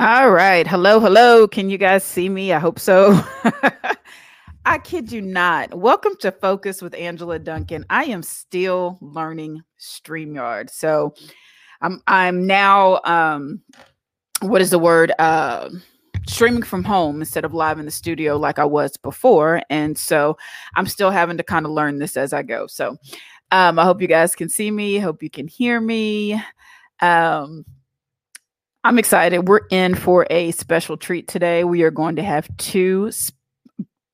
All right. Hello, hello. Can you guys see me? I hope so. I kid you not. Welcome to Focus with Angela Duncan. I am still learning StreamYard. So I'm I'm now um what is the word? Uh streaming from home instead of live in the studio like I was before. And so I'm still having to kind of learn this as I go. So um I hope you guys can see me, hope you can hear me. Um I'm excited. We're in for a special treat today. We are going to have two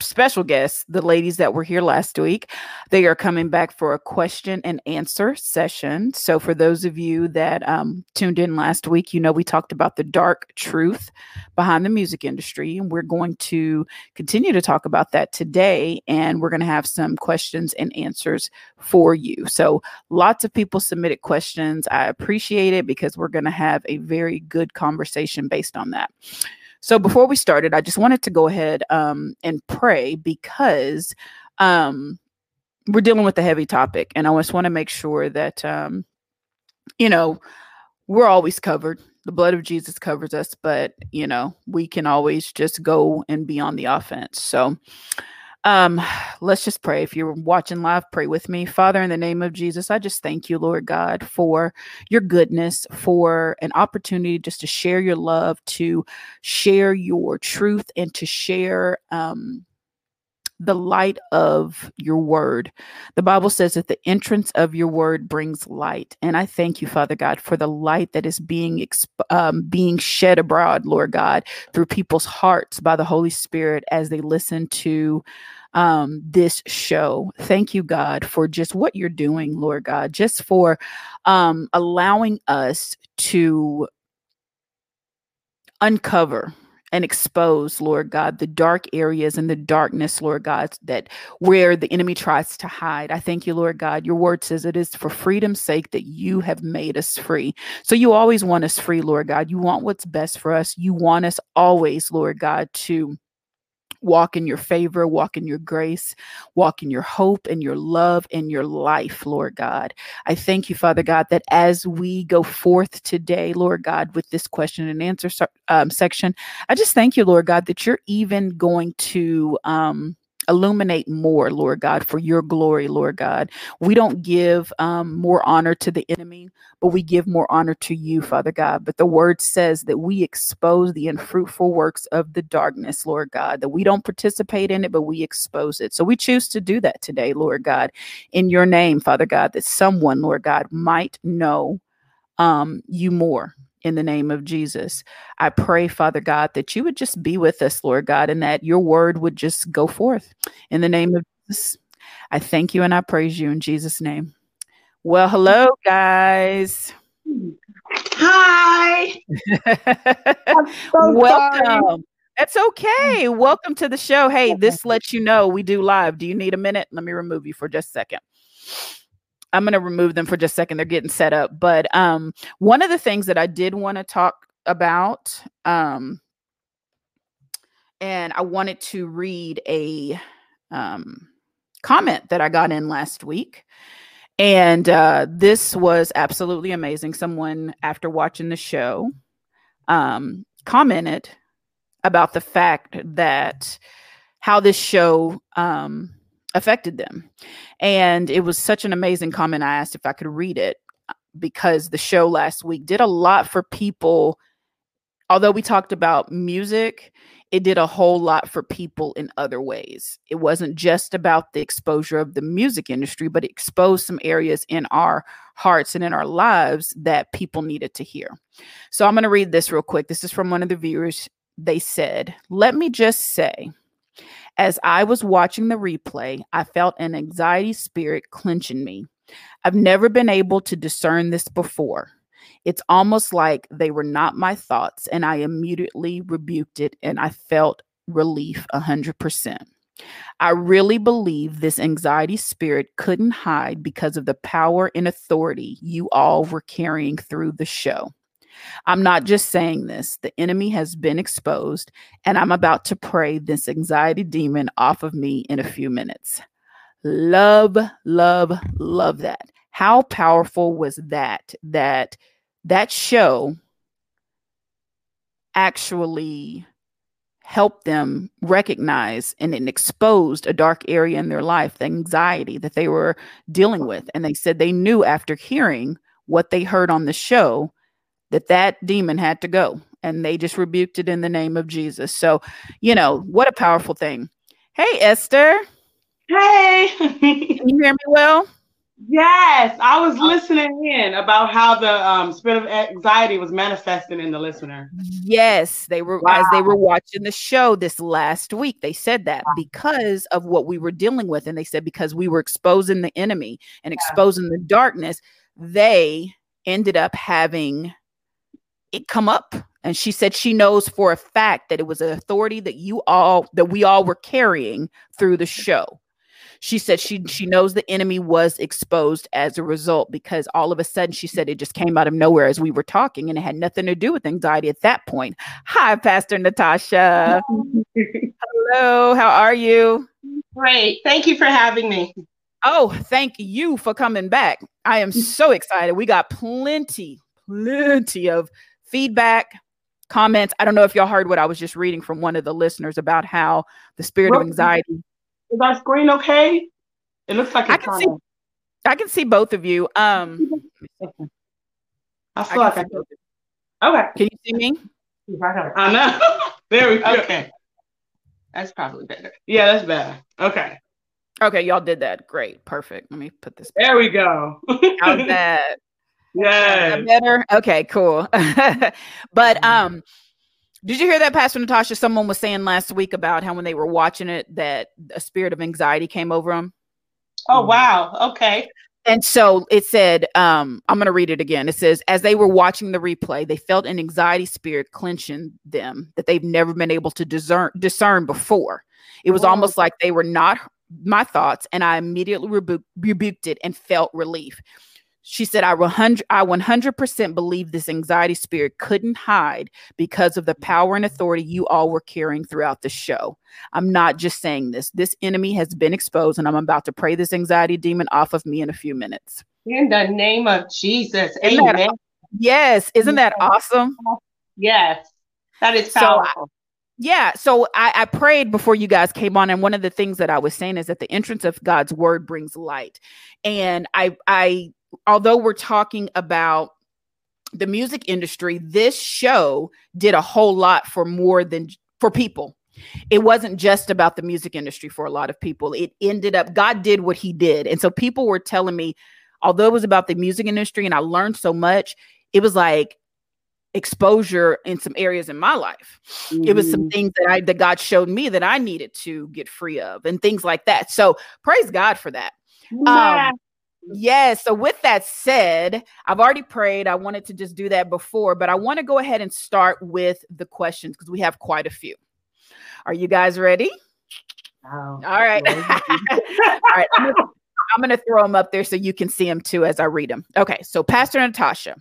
special guests, the ladies that were here last week. They are coming back for a question and answer session. So, for those of you that um, tuned in last week, you know we talked about the dark truth behind the music industry. And we're going to continue to talk about that today. And we're going to have some questions and answers for you. So, lots of people submitted questions. I appreciate it because we're going to have a very good conversation based on that. So before we started, I just wanted to go ahead um, and pray because um, we're dealing with a heavy topic, and I just want to make sure that um, you know we're always covered. The blood of Jesus covers us, but you know we can always just go and be on the offense. So um, let's just pray. If you're watching live, pray with me. Father, in the name of Jesus, I just thank you, Lord God, for your goodness, for an opportunity just to share your love, to share your truth, and to share um, the light of your word. The Bible says that the entrance of your word brings light, and I thank you, Father God, for the light that is being exp- um, being shed abroad, Lord God, through people's hearts by the Holy Spirit as they listen to um, this show. Thank you, God, for just what you're doing, Lord God, just for um, allowing us to uncover and expose, Lord God, the dark areas and the darkness, Lord God, that where the enemy tries to hide. I thank you, Lord God. Your word says it is for freedom's sake that you have made us free. So you always want us free, Lord God. You want what's best for us. You want us always, Lord God, to walk in your favor, walk in your grace, walk in your hope and your love and your life, Lord God. I thank you, Father God, that as we go forth today, Lord God, with this question and answer um, section, I just thank you, Lord God, that you're even going to um, illuminate more, Lord God, for your glory, Lord God. We don't give um, more honor to the enemy, but we give more honor to you, Father God. But the word says that we expose the unfruitful works of the darkness, Lord God, that we don't participate in it, but we expose it. So we choose to do that today, Lord God, in your name, Father God, that someone, Lord God, might know um, you more in the name of Jesus. I pray, Father God, that you would just be with us, Lord God, and that your word would just go forth in the name of Jesus. I thank you and I praise you in Jesus' name. Well, hello, guys. Hi. so Welcome. Sorry. That's okay. Welcome to the show. Hey, this lets you know we do live. Do you need a minute? Let me remove you for just a second. I'm going to remove them for just a second. They're getting set up. But um, one of the things that I did want to talk about, um, and I wanted to read a um, comment that I got in last week. And uh, this was absolutely amazing. Someone, after watching the show, um, commented about the fact that how this show um, affected them. And it was such an amazing comment. I asked if I could read it uh, because the show last week did a lot for people. Although we talked about music, it did a whole lot for people in other ways. It wasn't just about the exposure of the music industry, but it exposed some areas in our hearts and in our lives that people needed to hear. So I'm going to read this real quick. This is from one of the viewers. They said, Let me just say, as I was watching the replay, I felt an anxiety spirit clenching me. I've never been able to discern this before. It's almost like they were not my thoughts, and I immediately rebuked it and I felt relief 100%. I really believe this anxiety spirit couldn't hide because of the power and authority you all were carrying through the show. I'm not just saying this. The enemy has been exposed, and I'm about to pray this anxiety demon off of me in a few minutes. Love, love, love that. How powerful was that? That that show actually helped them recognize and it exposed a dark area in their life, the anxiety that they were dealing with. And they said they knew after hearing what they heard on the show that that demon had to go and they just rebuked it in the name of Jesus. So, you know, what a powerful thing. Hey, Esther. Hey. Can you hear me well? Yes, I was listening in about how the um, spirit of anxiety was manifesting in the listener. Yes, they were wow. as they were watching the show this last week. They said that wow. because of what we were dealing with, and they said because we were exposing the enemy and yeah. exposing the darkness, they ended up having it come up. And she said she knows for a fact that it was an authority that you all that we all were carrying through the show she said she she knows the enemy was exposed as a result because all of a sudden she said it just came out of nowhere as we were talking and it had nothing to do with anxiety at that point. Hi, Pastor Natasha. Hello, how are you? Great. Thank you for having me. Oh, thank you for coming back. I am so excited. We got plenty, plenty of feedback, comments. I don't know if y'all heard what I was just reading from one of the listeners about how the spirit of anxiety is our screen okay? It looks like I can see. I can see both of you. Um, I feel I like I can. Okay. Can you see me? I know. there we go. Okay. That's probably better. Yeah, that's better. Okay. Okay, y'all did that. Great. Perfect. Let me put this. Back. There we go. How's that? Yeah. Better. Okay. Cool. but um, did you hear that, Pastor Natasha? Someone was saying last week about how when they were watching it, that a spirit of anxiety came over them. Oh wow! Okay. And so it said, um, I'm going to read it again. It says, as they were watching the replay, they felt an anxiety spirit clenching them that they've never been able to discern, discern before. It was almost like they were not my thoughts, and I immediately rebu- rebuked it and felt relief. She said, I 100, I 100% believe this anxiety spirit couldn't hide because of the mm-hmm. power and authority you all were carrying throughout the show. I'm not just saying this. This enemy has been exposed, and I'm about to pray this anxiety demon off of me in a few minutes. In the name of Jesus. Isn't Amen. That, yes. Isn't that awesome? Yes. That is powerful. So yeah so I, I, prayed before you guys came on and one of the things that i was saying is that the entrance of god's word brings light and i i although we're talking about the music industry, this show did a whole lot for more than for people. It wasn't just about the music industry for a lot of people. It ended up, God did what he did. And so people were telling me, although it was about the music industry and I learned so much, it was like exposure in some areas in my life. Mm-hmm. It was some mm-hmm. things that I that God showed me that I needed to get free of and things like that. So praise God for that. Yeah. Um, Yes. So, with that said, I've already prayed. I wanted to just do that before, but I want to go ahead and start with the questions because we have quite a few. Are you guys ready? Oh, All right. All right. I'm gonna, I'm going to throw them up there so you can see them too as I read them. Okay. So, Pastor Natasha,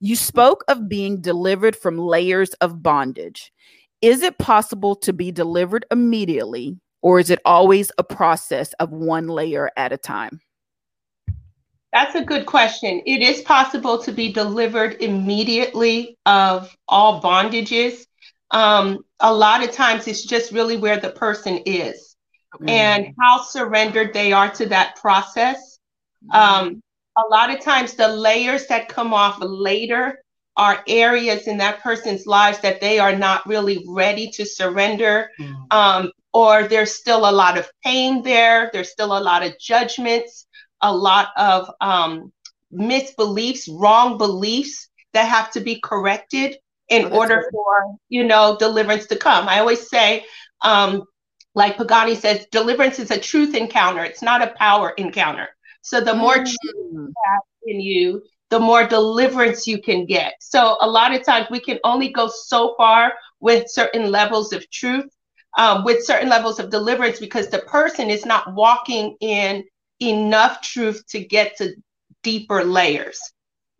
you spoke of being delivered from layers of bondage. Is it possible to be delivered immediately, or is it always a process of one layer at a time? That's a good question. It is possible to be delivered immediately of all bondages. Um, a lot of times it's just really where the person is okay. and how surrendered they are to that process. Um, a lot of times the layers that come off later are areas in that person's lives that they are not really ready to surrender. Mm. Um, or there's still a lot of pain there, there's still a lot of judgments a lot of um, misbeliefs, wrong beliefs that have to be corrected in oh, order for you know deliverance to come. I always say, um, like Pagani says, deliverance is a truth encounter. It's not a power encounter. So the more mm. truth you have in you, the more deliverance you can get. So a lot of times we can only go so far with certain levels of truth, um, with certain levels of deliverance, because the person is not walking in enough truth to get to deeper layers.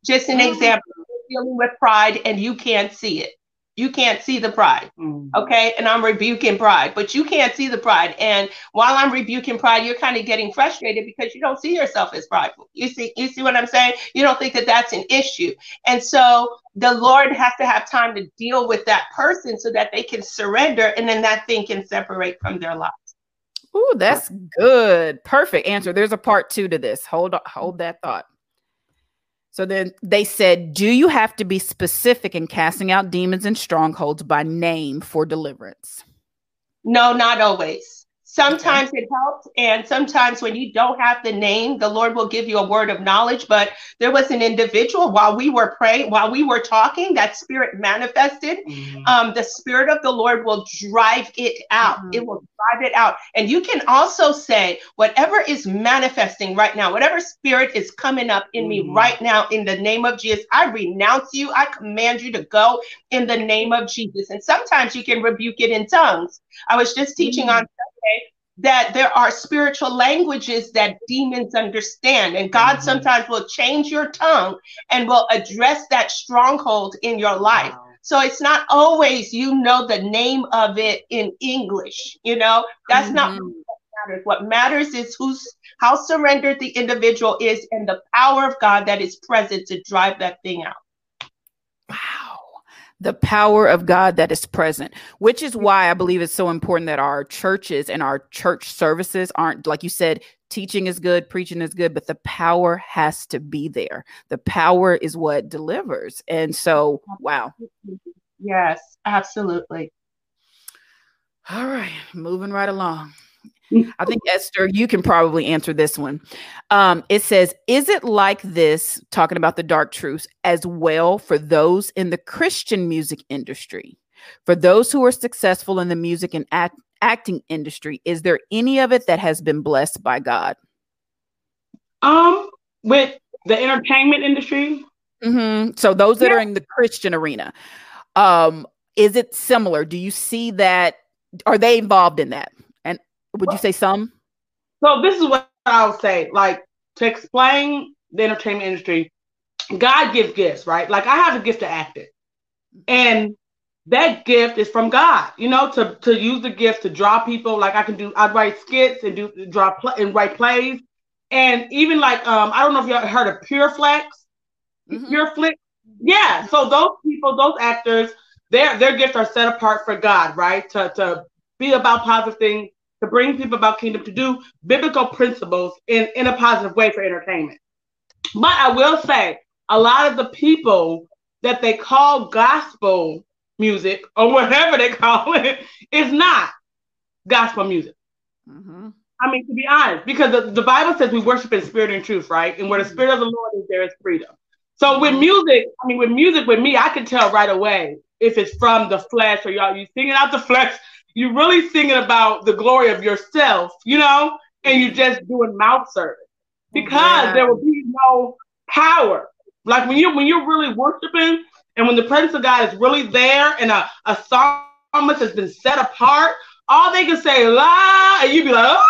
Just an mm-hmm. example, dealing with pride and you can't see it. You can't see the pride. Mm. Okay. And I'm rebuking pride, but you can't see the pride. And while I'm rebuking pride, you're kind of getting frustrated because you don't see yourself as prideful. You see, you see what I'm saying? You don't think that that's an issue. And so the Lord has to have time to deal with that person so that they can surrender and then that thing can separate from their lives. Oh, that's good. Perfect answer. There's a part two to this. Hold on, hold that thought. So then they said, Do you have to be specific in casting out demons and strongholds by name for deliverance? No, not always. Sometimes okay. it helps. And sometimes when you don't have the name, the Lord will give you a word of knowledge. But there was an individual while we were praying, while we were talking, that spirit manifested. Mm-hmm. Um, the spirit of the Lord will drive it out. Mm-hmm. It will drive it out. And you can also say, whatever is manifesting right now, whatever spirit is coming up in mm-hmm. me right now, in the name of Jesus, I renounce you. I command you to go in the name of Jesus. And sometimes you can rebuke it in tongues. I was just teaching on Sunday that there are spiritual languages that demons understand. And God mm-hmm. sometimes will change your tongue and will address that stronghold in your life. Wow. So it's not always you know the name of it in English, you know, that's mm-hmm. not what matters. What matters is who's how surrendered the individual is and the power of God that is present to drive that thing out. The power of God that is present, which is why I believe it's so important that our churches and our church services aren't, like you said, teaching is good, preaching is good, but the power has to be there. The power is what delivers. And so, wow. Yes, absolutely. All right, moving right along. I think Esther, you can probably answer this one. Um, it says, "Is it like this?" Talking about the dark truths as well for those in the Christian music industry, for those who are successful in the music and act- acting industry. Is there any of it that has been blessed by God? Um, with the entertainment industry. Mm-hmm. So those that yeah. are in the Christian arena, um, is it similar? Do you see that? Are they involved in that? Would you say some? So this is what I'll say. Like to explain the entertainment industry, God gives gifts, right? Like I have a gift to acting, and that gift is from God. You know, to to use the gift to draw people. Like I can do, I'd write skits and do draw pl- and write plays, and even like um, I don't know if y'all heard of Pureflex, mm-hmm. Pureflix. Yeah. So those people, those actors, their their gifts are set apart for God, right? To to be about positive things to bring people about kingdom, to do biblical principles in, in a positive way for entertainment. But I will say, a lot of the people that they call gospel music or whatever they call it is not gospel music. Mm-hmm. I mean, to be honest, because the, the, Bible says we worship in spirit and truth, right? And where the spirit of the Lord is, there is freedom. So with mm-hmm. music, I mean, with music, with me, I can tell right away if it's from the flesh or y'all you singing out the flesh you're really singing about the glory of yourself, you know, and you're just doing mouth service because yeah. there will be no power. Like when you when you're really worshiping and when the presence of God is really there and a, a psalmist has been set apart, all they can say la ah, and you'd be like, oh!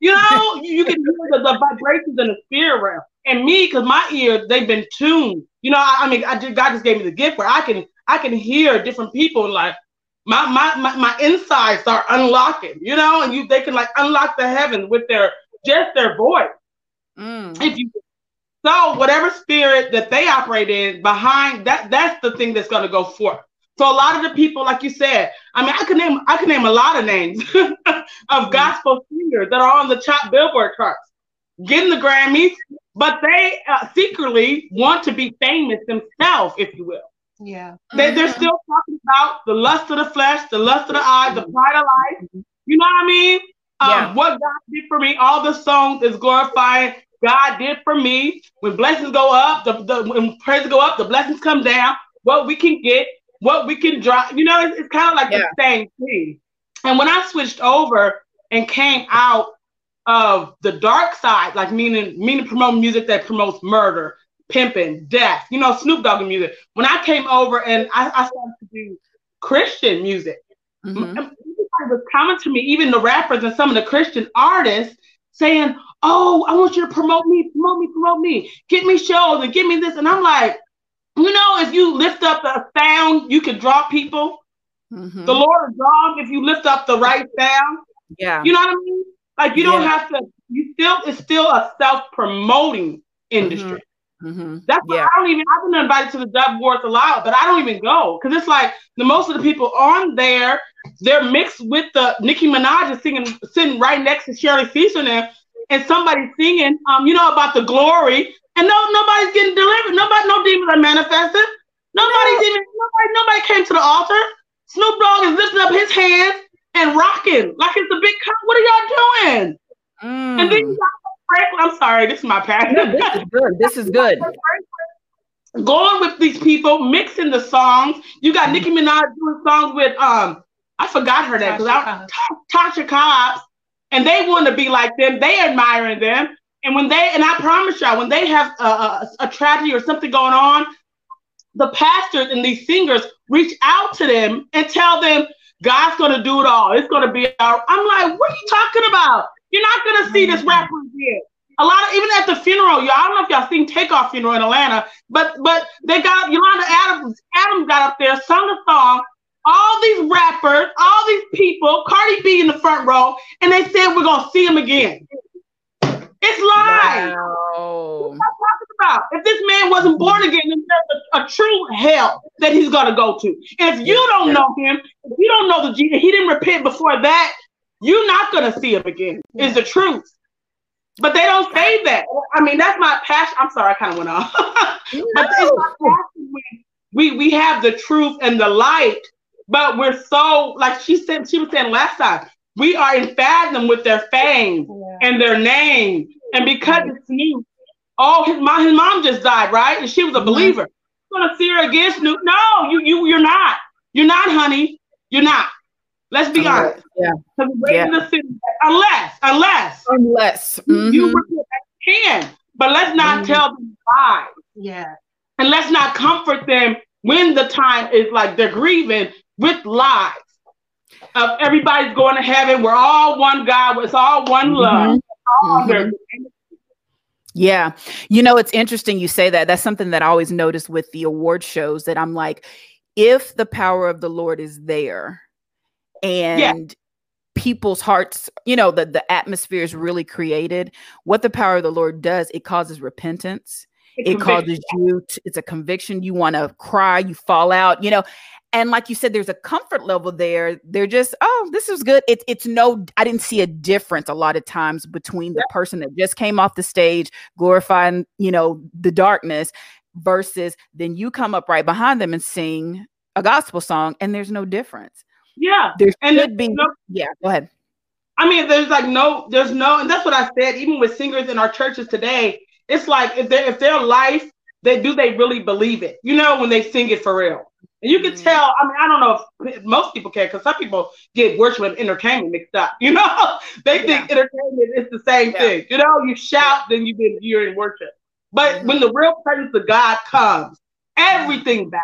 you know, you can hear the, the, vibrations in the spirit realm. And me, because my ears, they've been tuned. You know, I, I mean, I just, God just gave me the gift where I can I can hear different people like, my, my my my insides are unlocking, you know, and you they can like unlock the heaven with their just their voice. Mm. If you so whatever spirit that they operate in behind that, that's the thing that's gonna go forth. So a lot of the people, like you said, I mean, I can name I can name a lot of names of mm. gospel singers that are on the top Billboard charts, getting the Grammys, but they uh, secretly want to be famous themselves, if you will. Yeah. They, they're still talking about the lust of the flesh, the lust of the eye, the pride of life. You know what I mean? Um, yeah. What God did for me, all the songs is glorifying God did for me. When blessings go up, the, the when praise go up, the blessings come down. What we can get, what we can drop. You know, it's, it's kind of like yeah. the same thing. And when I switched over and came out of the dark side, like meaning meaning promoting music that promotes murder, pimping, death, you know, Snoop Dogg music. When I came over and I, I started to do Christian music, mm-hmm. was coming to me, even the rappers and some of the Christian artists saying, Oh, I want you to promote me, promote me, promote me, get me shows and give me this. And I'm like, you know, if you lift up a sound, you can draw people. Mm-hmm. The Lord draws if you lift up the right sound. Yeah. You know what I mean? Like you don't have to, you still, it's still a self promoting industry. Mm-hmm. Mm-hmm. That's why yeah. I don't even, I've been invited to the Dove Awards a lot, but I don't even go because it's like the most of the people on there, they're mixed with the Nicki Minaj is singing, sitting right next to Shirley Caesar there, and somebody singing, um, you know, about the glory, and no, nobody's getting delivered. Nobody, no demons are manifested. Nobody's no. even, nobody, nobody came to the altar. Snoop Dogg is lifting up his hands and rocking like it's a big cup. What are y'all doing? Mm. And then you got I'm sorry, this is my passion. No, this is good. This is good. Going with these people, mixing the songs. You got Nicki Minaj doing songs with um, I forgot her name because Tasha Cobbs, and they want to be like them. They admiring them, and when they and I promise y'all, when they have a, a, a tragedy or something going on, the pastors and these singers reach out to them and tell them God's gonna do it all. It's gonna be all. I'm like, what are you talking about? You're not gonna see this rapper again. A lot of even at the funeral, y'all. I don't know if y'all seen Takeoff funeral in Atlanta, but but they got Yolanda Adams. Adams got up there, sung a song. All these rappers, all these people, Cardi B in the front row, and they said we're gonna see him again. It's lies. Wow. about? If this man wasn't born again, then there's a, a, true hell that he's gonna go to. If you don't know him, if you don't know the Jesus, he didn't repent before that, you're not gonna see him again. Is the truth. But they don't say that. I mean, that's my passion. I'm sorry, I kind of went off. no. we we have the truth and the light, but we're so like she said. She was saying last time we are in fathom with their fame yeah. and their name. And because it's new, oh, his mom, his mom just died, right? And she was a mm-hmm. believer. You're gonna see her again, Snoop? No, you you you're not. You're not, honey. You're not. Let's be honest. Yeah. yeah. City, unless, unless, unless mm-hmm. you can, but let's not mm-hmm. tell them why. Yeah. And let's not comfort them when the time is like they're grieving with lies of everybody's going to heaven. We're all one God. It's all one mm-hmm. love. Mm-hmm. Yeah. You know, it's interesting you say that. That's something that I always notice with the award shows that I'm like, if the power of the Lord is there and yeah. people's hearts, you know, the, the atmosphere is really created, what the power of the Lord does, it causes repentance. It's it causes you, to, it's a conviction. You want to cry, you fall out, you know, and like you said there's a comfort level there they're just oh this is good it's it's no i didn't see a difference a lot of times between the person that just came off the stage glorifying you know the darkness versus then you come up right behind them and sing a gospel song and there's no difference yeah there and should be no, yeah go ahead i mean there's like no there's no and that's what i said even with singers in our churches today it's like if they if their life they do they really believe it you know when they sing it for real and you can mm-hmm. tell, I mean, I don't know if most people care because some people get worship and entertainment mixed up. You know, they think yeah. entertainment is the same yeah. thing. You know, you shout, then you been you're in worship. But mm-hmm. when the real presence of God comes, everything bows.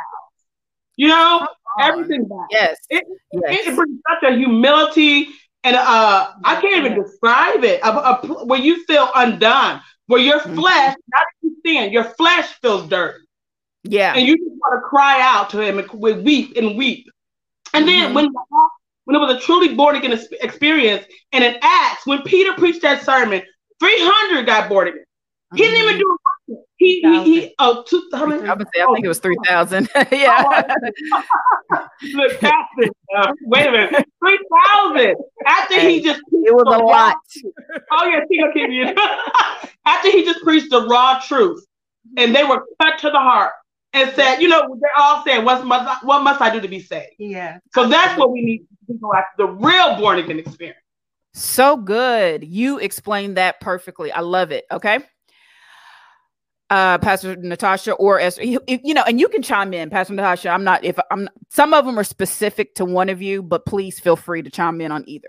You know, everything bows. Yes. It, yes. it, brings such a humility and uh, I can't even describe it. A, a, where you feel undone, where your mm-hmm. flesh, not you sin, your flesh feels dirty. Yeah. And you just want to cry out to him and weep and weep. And then mm-hmm. when when it was a truly born again experience, and in Acts, when Peter preached that sermon, 300 got born again. He didn't even mm-hmm. do it. He, he, he, oh, two, how many? I would say, I think it was 3,000. yeah. Look, Captain, uh, wait a minute. 3,000. After he just. It was a lot. Oh, yeah, he gonna. After he just preached the raw truth, and they were cut to the heart and said, you know, they're all saying, what must I, what must I do to be saved? Yeah. So that's what we need to go after the real born again experience. So good. You explained that perfectly. I love it. Okay. Uh, Pastor Natasha or you, you know, and you can chime in, Pastor Natasha. I'm not, if I'm, some of them are specific to one of you, but please feel free to chime in on either.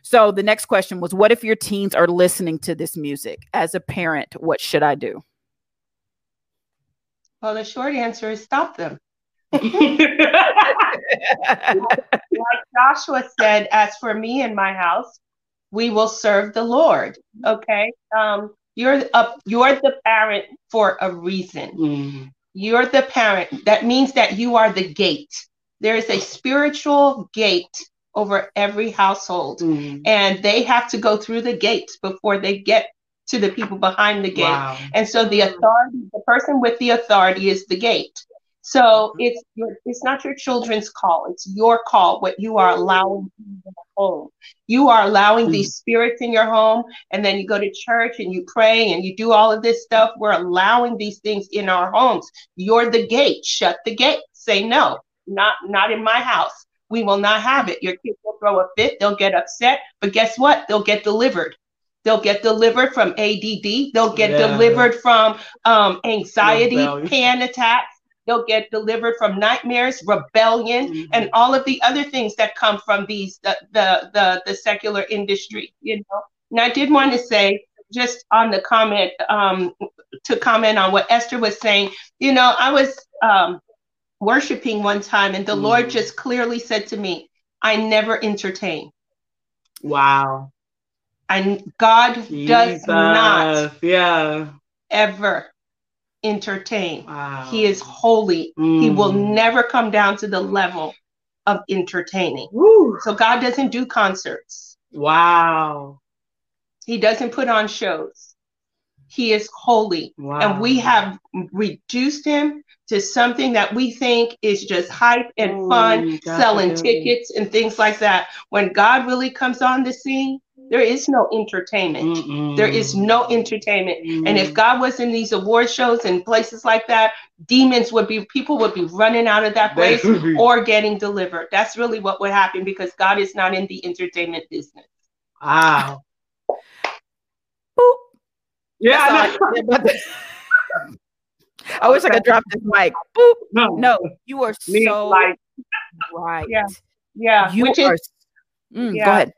So the next question was, what if your teens are listening to this music? As a parent, what should I do? Well, the short answer is stop them. like Joshua said, as for me and my house, we will serve the Lord. Okay. Um, you're up, you're the parent for a reason. Mm-hmm. You're the parent. That means that you are the gate. There is a spiritual gate over every household, Mm. and they have to go through the gates before they get to the people behind the gate. Wow. And so the authority, the person with the authority is the gate. So it's your, it's not your children's call. It's your call. What you are allowing in your home. You are allowing these spirits in your home, and then you go to church and you pray and you do all of this stuff. We're allowing these things in our homes. You're the gate. Shut the gate. Say no. Not not in my house. We will not have it. Your kids will throw a fit. They'll get upset. But guess what? They'll get delivered. They'll get delivered from ADD. They'll get Yeah. delivered from um, anxiety, panic attacks. They'll get delivered from nightmares, rebellion, Mhm. and all of the other things that come from these the the the, the secular industry. You know. And I did want to say just on the comment um, to comment on what Esther was saying. You know, I was um, worshiping one time, and the Lord Mm. just clearly said to me, "I never entertain." Wow. And God does not Yeah. ever entertain. Wow. He is holy. He will Mm. never come down to the level of entertaining. Woo. So God doesn't do concerts. Wow. He doesn't put on shows. He is holy. Wow. And we have reduced him to something that we think is just hype and Mm, fun, selling tickets and things like that. When God really comes on the scene, there is no entertainment. Mm-mm. There is no entertainment. And if. God was in these award shows and places like that, demons would be, people would be running out of that place That would be- or getting delivered. That's really what would happen because God is not in the entertainment business. Wow. Boop. Yeah. I I know. can say about that. I wish I could drop this mic. Boop. No. No, you are Me, so like, right. Yeah. Yeah, You which are. is Mm, Yeah. Go ahead.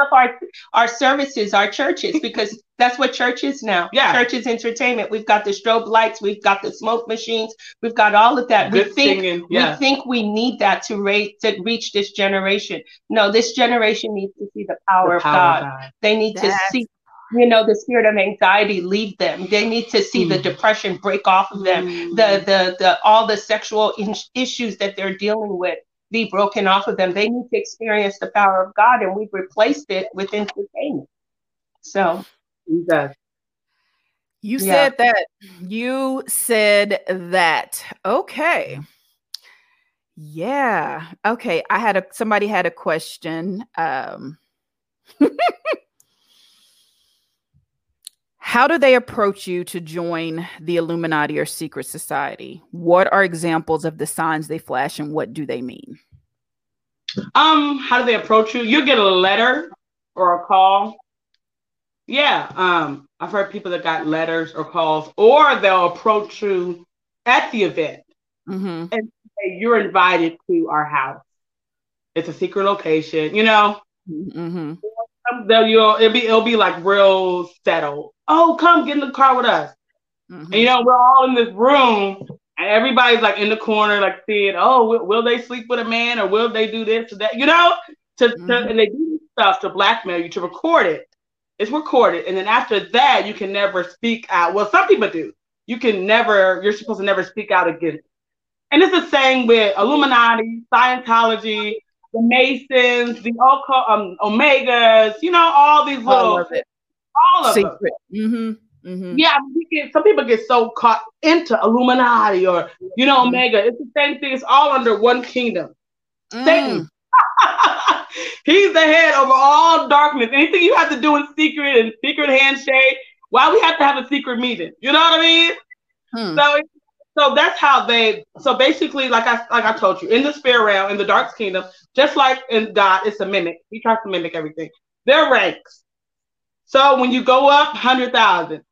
Up our our services, our churches, because that's what church is now. Yeah. Church is entertainment. We've got the strobe lights, we've got the smoke machines, we've got all of that. we think singing. Yeah. we think we need that to rate to reach this generation. No, this generation needs to see the power, The of God. of God. They need to see, you know, the spirit of anxiety leave them. They need to see the Mm. depression break off of them. Mm. The the the all the sexual in- issues that they're dealing with be broken off of them. They need to experience the power of God, and we've replaced it with entertainment. So Jesus. You Yeah. said that. You said that. Okay. Yeah. Okay. I had a somebody had a question. Um How do they approach you to join the Illuminati or secret society? What are examples of the signs they flash and what do they mean? Um, how do they approach you? You get a letter or a call. Yeah. Um, I've heard people that got letters or calls, or they'll approach you at the event. hmm say you're invited to our house. It's a secret location, you know. Mm-hmm. They'll you'll it'll be it'll be like real settled. Oh, come get in the car with us. hmm And you know, we're all in this room and everybody's like in the corner, like saying, oh, will, will they sleep with a man or will they do this or that? You know, to, to Mhm. and they do stuff to blackmail you to record it. It's recorded, and then after that, you can never speak out. Well, some people do. You can never. You're supposed to never speak out against. And it's the same with Illuminati, Scientology, the Masons, the occult, um, Omegas. You know, all these little, All of it. All of. Secret. hmm Mm-hmm. Yeah, we get, some people get so caught into Illuminati or you know Mhm. Omega. It's the same thing. It's all under one kingdom. Satan. He's the head over all darkness. Anything you have to do in secret and secret handshake. Why we have to have a secret meeting? You know what I mean? Hmm. So, so that's how they. So basically, like I like I told you, in the spirit realm, in the dark kingdom, just like in God, it's a mimic. He tries to mimic everything. Their ranks. So when you go up, hundred thousand,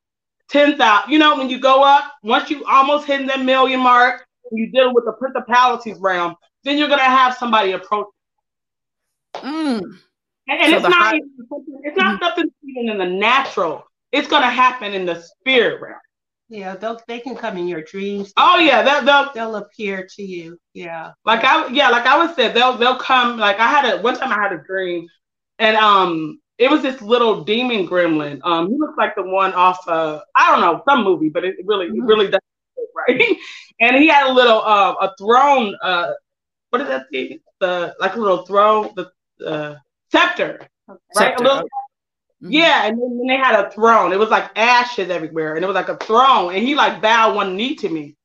ten thousand, you know, when you go up, once you almost hitting that million mark, and you deal with the principalities realm, then you're gonna have somebody approach. Mm. And, and So it's not high- even something, it's not something even in the natural. It's gonna happen in the spirit realm. yeah, they'll they can come in your dreams. Oh yeah, that they'll they'll appear to you. Yeah. like I yeah, like I was said, they'll they'll come like I had a one time I had a dream and um it was this little demon gremlin. Um he looks like the one off uh I don't know, some movie, but it really it Mhm. really doesn't fit right? And he had a little uh, a throne. Uh, what is that thing? The like a little throne, the uh, scepter, right? Scepter, A little, okay. Mhm. yeah, and then, then they had a throne. It was like ashes everywhere, and it was like a throne. And he like bowed one knee to me,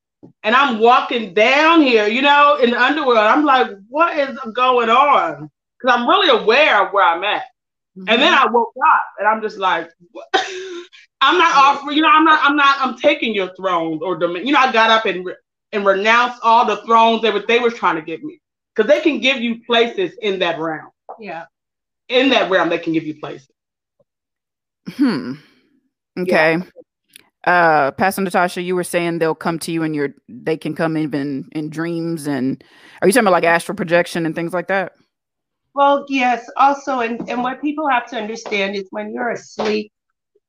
and I'm walking down here, you know, in the underworld. I'm like, what is going on? Because I'm really aware of where I'm at. Mhm. And then I woke up, and I'm just like, what? I'm not offering, you know, I'm not, I'm not, I'm taking your thrones or domain. You know, I got up and re- and renounced all the thrones they were they were trying to give me, because they can give you places in that realm. Yeah. In that realm, they can give you places. Hmm. Okay. Uh, Pastor Natasha, you were saying they'll come to you and your they can come even in dreams and are you talking about like astral projection and things like that? Well, yes. Also, and, and what people have to understand is when you're asleep,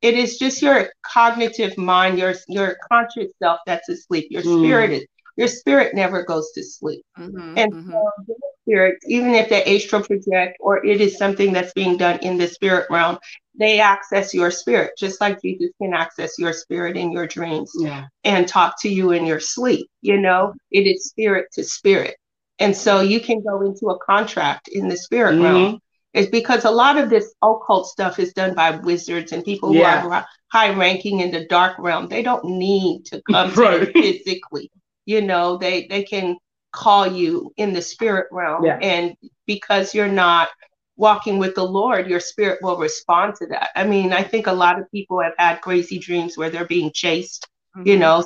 it is just your cognitive mind, your your conscious self that's asleep. Your Mm. spirit is your spirit never goes to sleep. Mhm, And mhm. so the spirit, even if they astral project or it is something that's being done in the spirit realm, they access your spirit, just like Jesus can access your spirit in your dreams Yeah. and talk to you in your sleep. You know, it is spirit to spirit. And so you can go into a contract in the spirit realm. It's because a lot of this occult stuff is done by wizards and people who Yeah. are high ranking in the dark realm. They don't need to come Right. you physically. You know, they they can call you in the spirit realm. Yeah. And because you're not walking with the Lord, your spirit will respond to that. I mean, I think a lot of people have had crazy dreams where they're being chased you Mhm. know,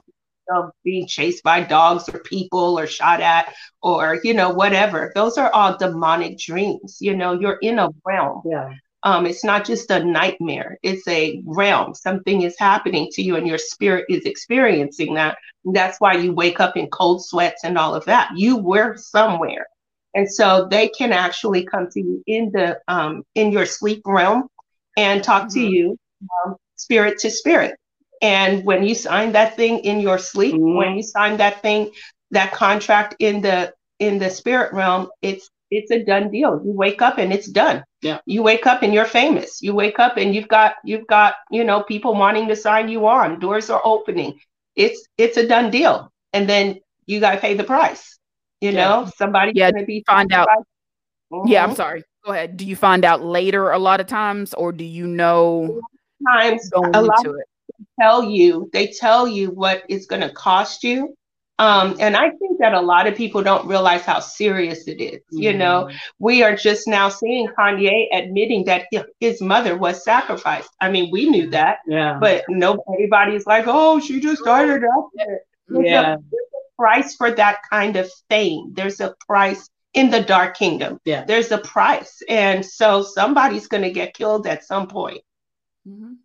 of being chased by dogs or people or shot at or you know whatever. Those are all demonic dreams. You know you're in a realm. Yeah. um it's not just a nightmare. It's a realm. Something is happening to you and your spirit is experiencing that. That's why you wake up in cold sweats and all of that. You were somewhere. And so they can actually come to you in the um in your sleep realm and talk to Mhm. you um, spirit to spirit and when you sign that thing in your sleep, Mhm. when you sign that thing, that contract in the in the spirit realm, it's it's a done deal. You wake up and it's done. Yeah. You wake up and you're famous. You wake up and you've got you've got, you know, people wanting to sign you on. Doors are opening. It's it's a done deal. And then you gotta pay the price. You Yeah. know, somebody Yeah, gonna be find out- Yeah, I'm Mhm. sorry. Go ahead. Do you find out later a lot of times or do you know Times going a lot it? Tell you they tell you what it's going to cost you um, and i think that a lot of people don't realize how serious it is you know we are just now seeing kanye admitting that his mother was sacrificed i mean we knew that Yeah. but no everybody's like oh she just started up there. There's a- yeah. price for that kind of fame there's a price in the dark kingdom Yeah. there's a price and so somebody's going to get killed at some point Mhm.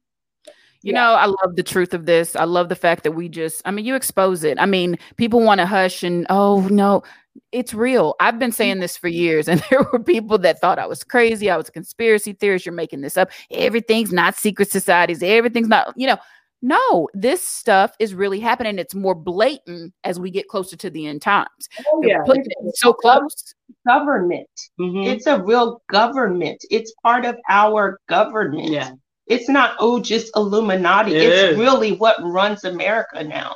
You Yeah. know, I love the truth of this. I love the fact that we just, I mean, you expose it. I mean, people want to hush and, oh, no, it's real. I've been saying this for years, and there were people that thought I was crazy. I was a conspiracy theorist. You're making this up. Everything's not secret societies. Everything's not, you know, no, this stuff is really happening. It's more blatant as we get closer to the end times. Oh, yeah. putting it so close. government Mhm. It's a real government. It's part of our government. Yeah. It's not, oh, just Illuminati. It it's is. really what runs America now.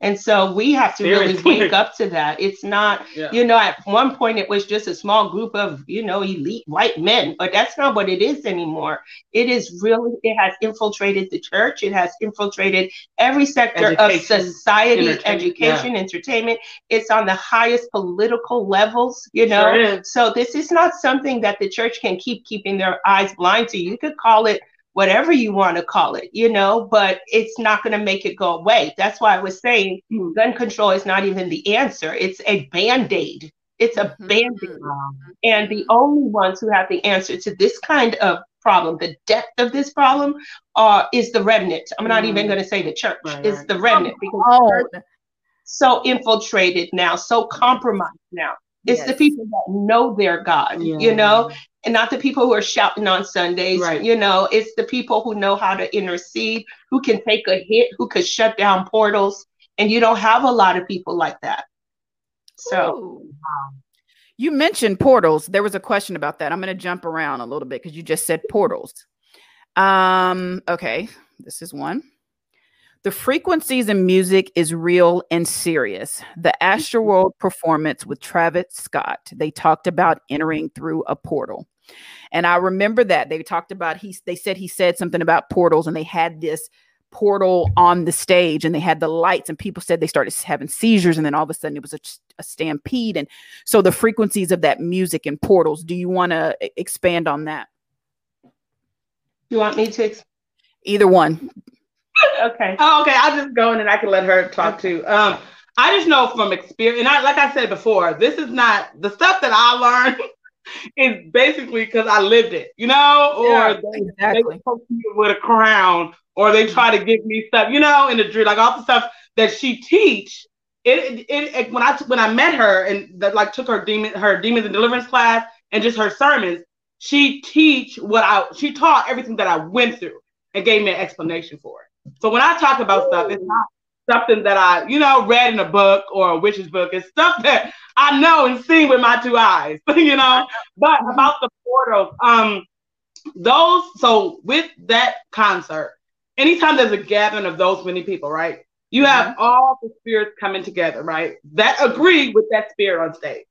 And so we have to really wake up to that. It's not, Yeah. you know, at one point it was just a small group of, you know, elite white men, but that's not what it is anymore. It is really, it has infiltrated the church. It has infiltrated every sector of society, entertainment, education, entertainment. It's on the highest political levels, you know. Sure. So this is not something that the church can keep keeping their eyes blind to. You could call it whatever you want to call it, you know, but it's not going to make it go away. That's why I was saying Hmm. gun control is not even the answer. It's a band-aid. It's a Mhm. band-aid. And the only ones who have the answer to this kind of problem, the depth of this problem, uh, is the remnant. I'm not even Mhm. going to say the church. Right, It's the remnant because Oh, so infiltrated now, so compromised now. It's the people that know their God, you know, and not the people who are shouting on Sundays. Right. You know, it's the people who know how to intercede, who can take a hit, who could shut down portals. And you don't have a lot of people like that. So, Ooh. You mentioned portals. There was a question about that. I'm going to jump around a little bit because you just said portals. Um, okay, this is one. The frequencies in music is real and serious. The Astroworld performance with Travis Scott, they talked about entering through a portal. And I remember that. They talked about he they said he said something about portals and they had this portal on the stage and they had the lights and people said they started having seizures and then all of a sudden it was a, a stampede. And so the frequencies of that music and portals do you want to expand on that? You want me to ex- either one okay oh okay i'll just go in and i can let her talk too um i just know from experience and I, like i said before this is not the stuff that i learned is basically because I lived it, you know, or Yeah, they, exactly. they poke me with a crown, or they try to give me stuff, you know, in the dream, like all the stuff that she teach. It, it, it when I when I met her and that like took her demon her demons and deliverance class and just her sermons, she teach what I she taught everything that I went through and gave me an explanation for it. So when I talk about stuff, it's not something that I, you know, read in a book or a witch's book. It's stuff that I know and seen with my two eyes, you know. But about the portals, um, those so with that concert, anytime there's a gathering of those many people, right? You have all the spirits coming together, right? That agree with that spirit on stage.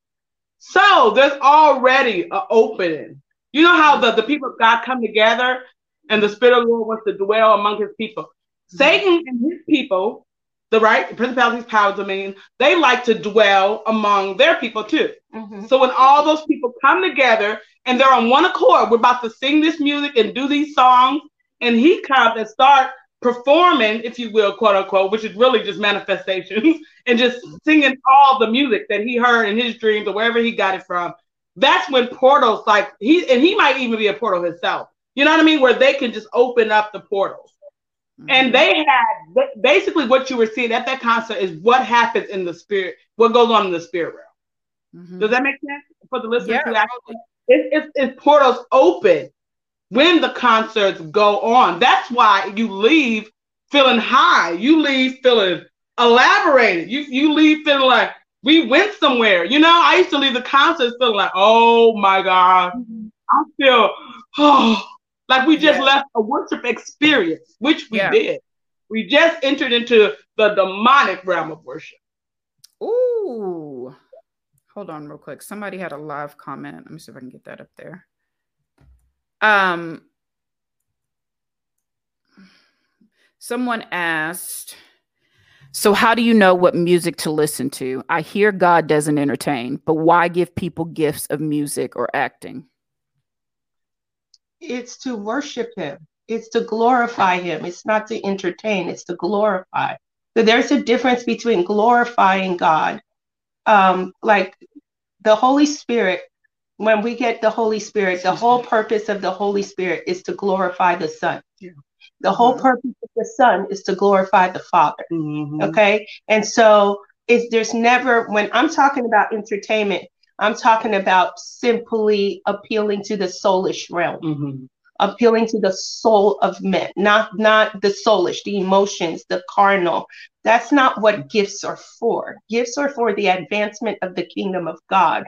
So there's already an opening. You know how the, the people of God come together and the Spirit of the Lord wants to dwell among his people. Satan and his people, the right, the principalities, powers, dominion, they like to dwell among their people too. Mhm. So when all those people come together and they're on one accord, we're about to sing this music and do these songs, and he comes and start performing, if you will, quote unquote, which is really just manifestations, and just singing all the music that he heard in his dreams or wherever he got it from. That's when portals like he and he might even be a portal himself. You know what I mean? Where they can just open up the portals. And they had basically what you were seeing at that concert is what happens in the spirit, what goes on in the spirit realm. Mhm. Does that make sense for the listeners? Yeah, actually, it, it, it portals open when the concerts go on. That's why you leave feeling high. You leave feeling elaborated. You you leave feeling like we went somewhere. You know, I used to leave the concerts feeling like, oh my god, I feel oh like we just Yeah. left a worship experience, which we Yeah. did. We just entered into the demonic realm of worship. Ooh. Hold on real quick. Somebody had a live comment. Let me see if I can get that up there. Um someone asked so how do you know what music to listen to? I hear God doesn't entertain, but why give people gifts of music or acting? It's to worship him. It's to glorify him. It's not to entertain. It's to glorify. So there's a difference between glorifying God, um, like the Holy Spirit. When we get the Holy Spirit, the whole purpose of the Holy Spirit is to glorify the Son. Yeah. The whole Mhm. purpose of the Son is to glorify the Father. Mhm. Okay. And so it's there's never when I'm talking about entertainment, I'm talking about simply appealing to the soulish realm, Mhm. appealing to the soul of men, not not the soulish, the emotions, the carnal. That's not what gifts are for. Gifts are for the advancement of the kingdom of God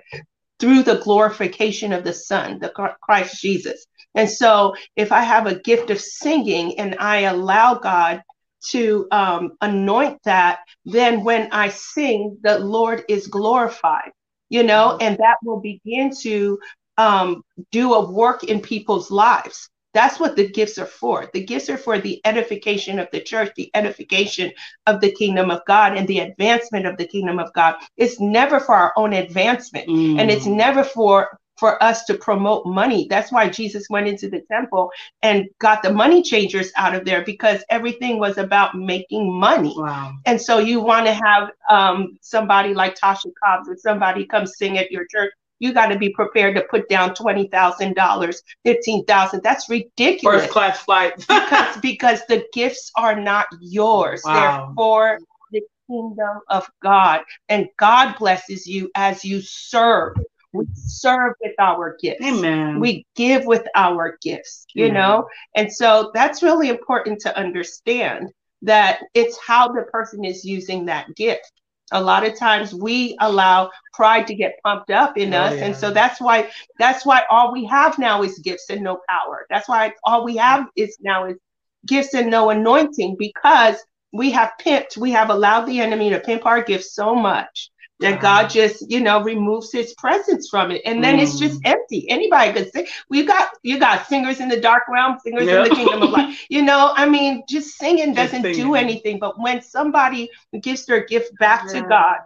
through the glorification of the Son, the Christ Jesus. And so if I have a gift of singing and I allow God to um, anoint that, then when I sing, the Lord is glorified, you know, and that will begin to um, do a work in people's lives. That's what the gifts are for. The gifts are for the edification of the church, the edification of the kingdom of God, and the advancement of the kingdom of God. It's never for our own advancement and it's Mm. never for for us to promote money. That's why jesus went into the temple and got the money changers out of there because everything was about making money. Wow. and so you want to have um, somebody like tasha cobbs or somebody come sing at your church you got to be prepared to put down $20000 $15000 that's ridiculous. First class flights. because because the gifts are not yours. Wow. they're for the kingdom of god. And god blesses you as you serve we serve with our gifts Amen. we give with our gifts you Yeah. know and so that's really important to understand that it's how the person is using that gift a lot of times we allow pride to get pumped up in Oh, us yeah. and so that's why that's why all we have now is gifts and no power that's why all we have is now is gifts and no anointing because we have pimped, we have allowed the enemy to pimp our gifts so much that God just, you know, removes his presence from it. And then mm. it's just mm. empty. Anybody could sing. We got you got singers in the dark realm, singers in the kingdom of light. You know, I mean, just singing doesn't just singing. do anything. But when somebody gives their gift back yeah. to God,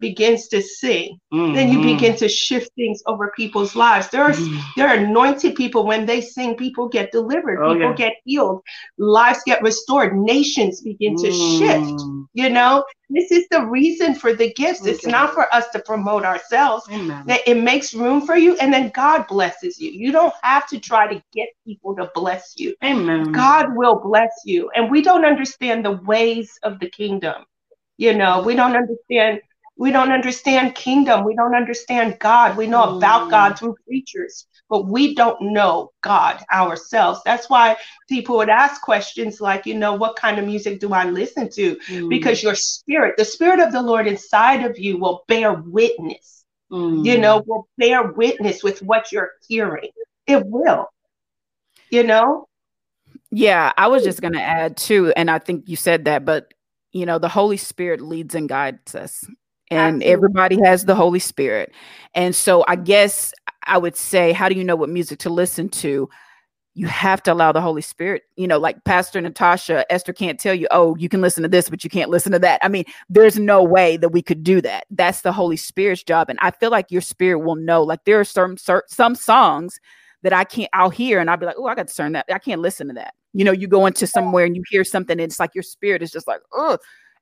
begins to sing, mm-hmm. then you begin to shift things over people's lives. There are mm-hmm. there are anointed people when they sing, people get delivered, oh, people yeah. get healed, lives get restored, nations begin to mm. shift. You know, this is the reason for the gifts. Okay. It's not for us to promote ourselves. That it makes room for you, and then God blesses you. You don't have to try to get people to bless you. Amen. God will bless you, and we don't understand the ways of the kingdom. You know, we don't understand we don't understand kingdom. We don't understand God. We know about God mm. through preachers, but we don't know God ourselves. That's why people would ask questions like, you know, what kind of music do I listen to? Mm. Because your spirit, the spirit of the Lord inside of you will bear witness. Mm. You know, will bear witness with what you're hearing. It will. You know? Yeah, I was just going to add too, and I think you said that, but you know, the Holy Spirit leads and guides us and Absolutely. everybody has the Holy Spirit. And so I guess I would say, how do you know what music to listen to? You have to allow the Holy Spirit, you know, like Pastor Natasha, Esther can't tell you, oh, you can listen to this, but you can't listen to that. I mean, there's no way that we could do that. That's the Holy Spirit's job. And I feel like your spirit will know. Like there are some some songs that I can't, I'll hear and I'll be like, oh, I got to turn that. I can't listen to that. You know, you go into somewhere and you hear something, and it's like your spirit is just like, oh,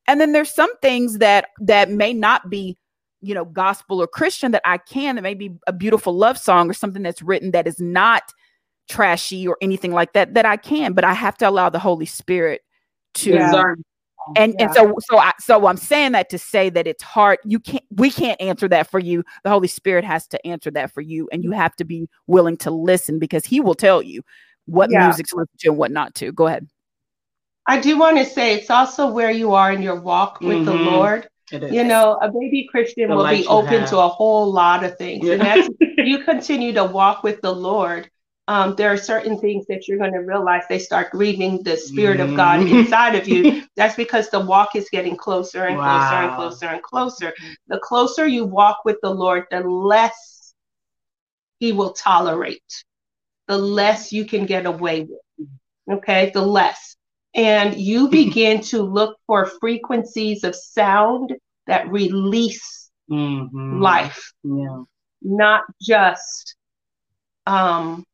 and then there's some things that that may not be you know gospel or christian that i can that may be a beautiful love song or something that's written that is not trashy or anything like that that i can but i have to allow the holy spirit to yeah. and yeah. and so so i so i'm saying that to say that it's hard you can't we can't answer that for you the holy spirit has to answer that for you and you have to be willing to listen because he will tell you what yeah. music to listen to and what not to go ahead I do want to say it's also where you are in your walk with mm-hmm. the Lord. You know, a baby Christian the will be open have. to a whole lot of things. Yeah. And as you continue to walk with the Lord, um, there are certain things that you're going to realize they start grieving the Spirit mm-hmm. of God mm-hmm. inside of you. That's because the walk is getting closer and wow. closer and closer and closer. The closer you walk with the Lord, the less He will tolerate, the less you can get away with. Okay, the less and you begin to look for frequencies of sound that release mm-hmm. life yeah. not just um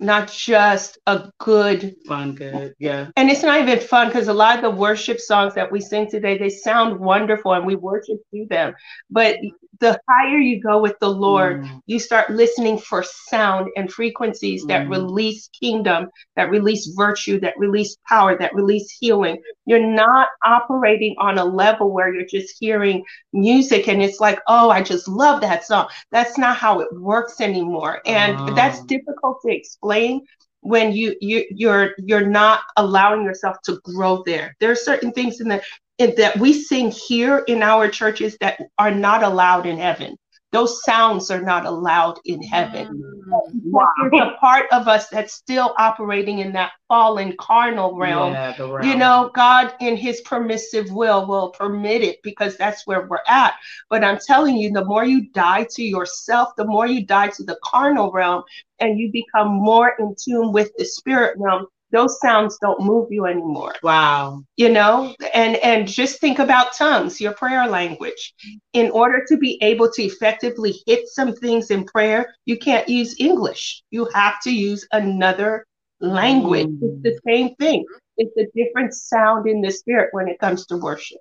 not just a good fun good yeah and it's not even fun because a lot of the worship songs that we sing today they sound wonderful and we worship through them but the higher you go with the lord mm. you start listening for sound and frequencies mm. that release kingdom that release virtue that release power that release healing you're not operating on a level where you're just hearing music and it's like oh i just love that song that's not how it works anymore and ah. that's difficult to explain explain when you you you're you're not allowing yourself to grow there. There are certain things in the in, that we sing here in our churches that are not allowed in heaven. Those sounds are not allowed in heaven. Mm, wow. There's a part of us that's still operating in that fallen carnal realm. Yeah, realm. You know, God in his permissive will will permit it because that's where we're at. But I'm telling you, the more you die to yourself, the more you die to the carnal realm and you become more in tune with the spirit realm, those sounds don't move you anymore. Wow. You know? And and just think about tongues your prayer language. In order to be able to effectively hit some things in prayer you can't use english. You have to use another language. Mm. it's the same thing. It's a different sound in the spirit when it comes to worship.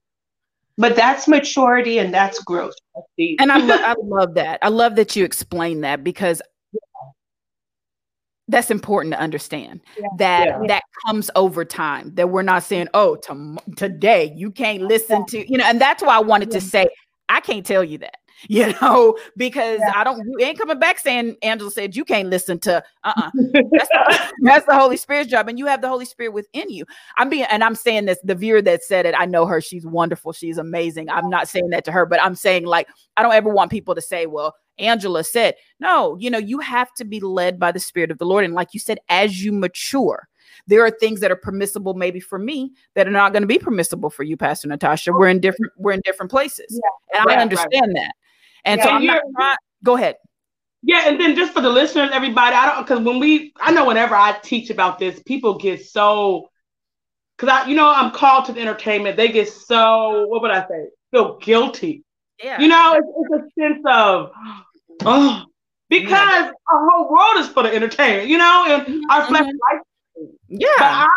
But that's maturity and that's growth and I, lo- I love that. I love that you explain that because that's important to understand yeah. that yeah. that comes over time that we're not saying oh to, today you can't listen to you know and that's why i wanted to say i can't tell you that you know because i don't you ain't coming back saying angela said you can't listen to uh-uh. That's, the, that's the holy spirit's job and you have the holy spirit within you. I'm being and i'm saying this the viewer that said it i know her she's wonderful she's amazing. I'm not saying that to her but i'm saying like i don't ever want people to say well Angela said, no, you know, you have to be led by the Spirit of the Lord. And like you said, as you mature, there are things that are permissible maybe for me that are not going to be permissible for you, Pastor Natasha. We're in different we're in different places, yeah, and right, I understand right. that. And yeah, so I'm not trying. Go ahead. Yeah, and then just for the listeners, everybody, I don't because when we, I know whenever I teach about this, people get so because I, you know, I'm called to the entertainment. They get so what would I say? Feel guilty. Yeah. You know, it's, it's a sense of oh, because yeah. our whole world is for the entertainment. You know, and mm-hmm. our flesh mm-hmm. Yeah, I,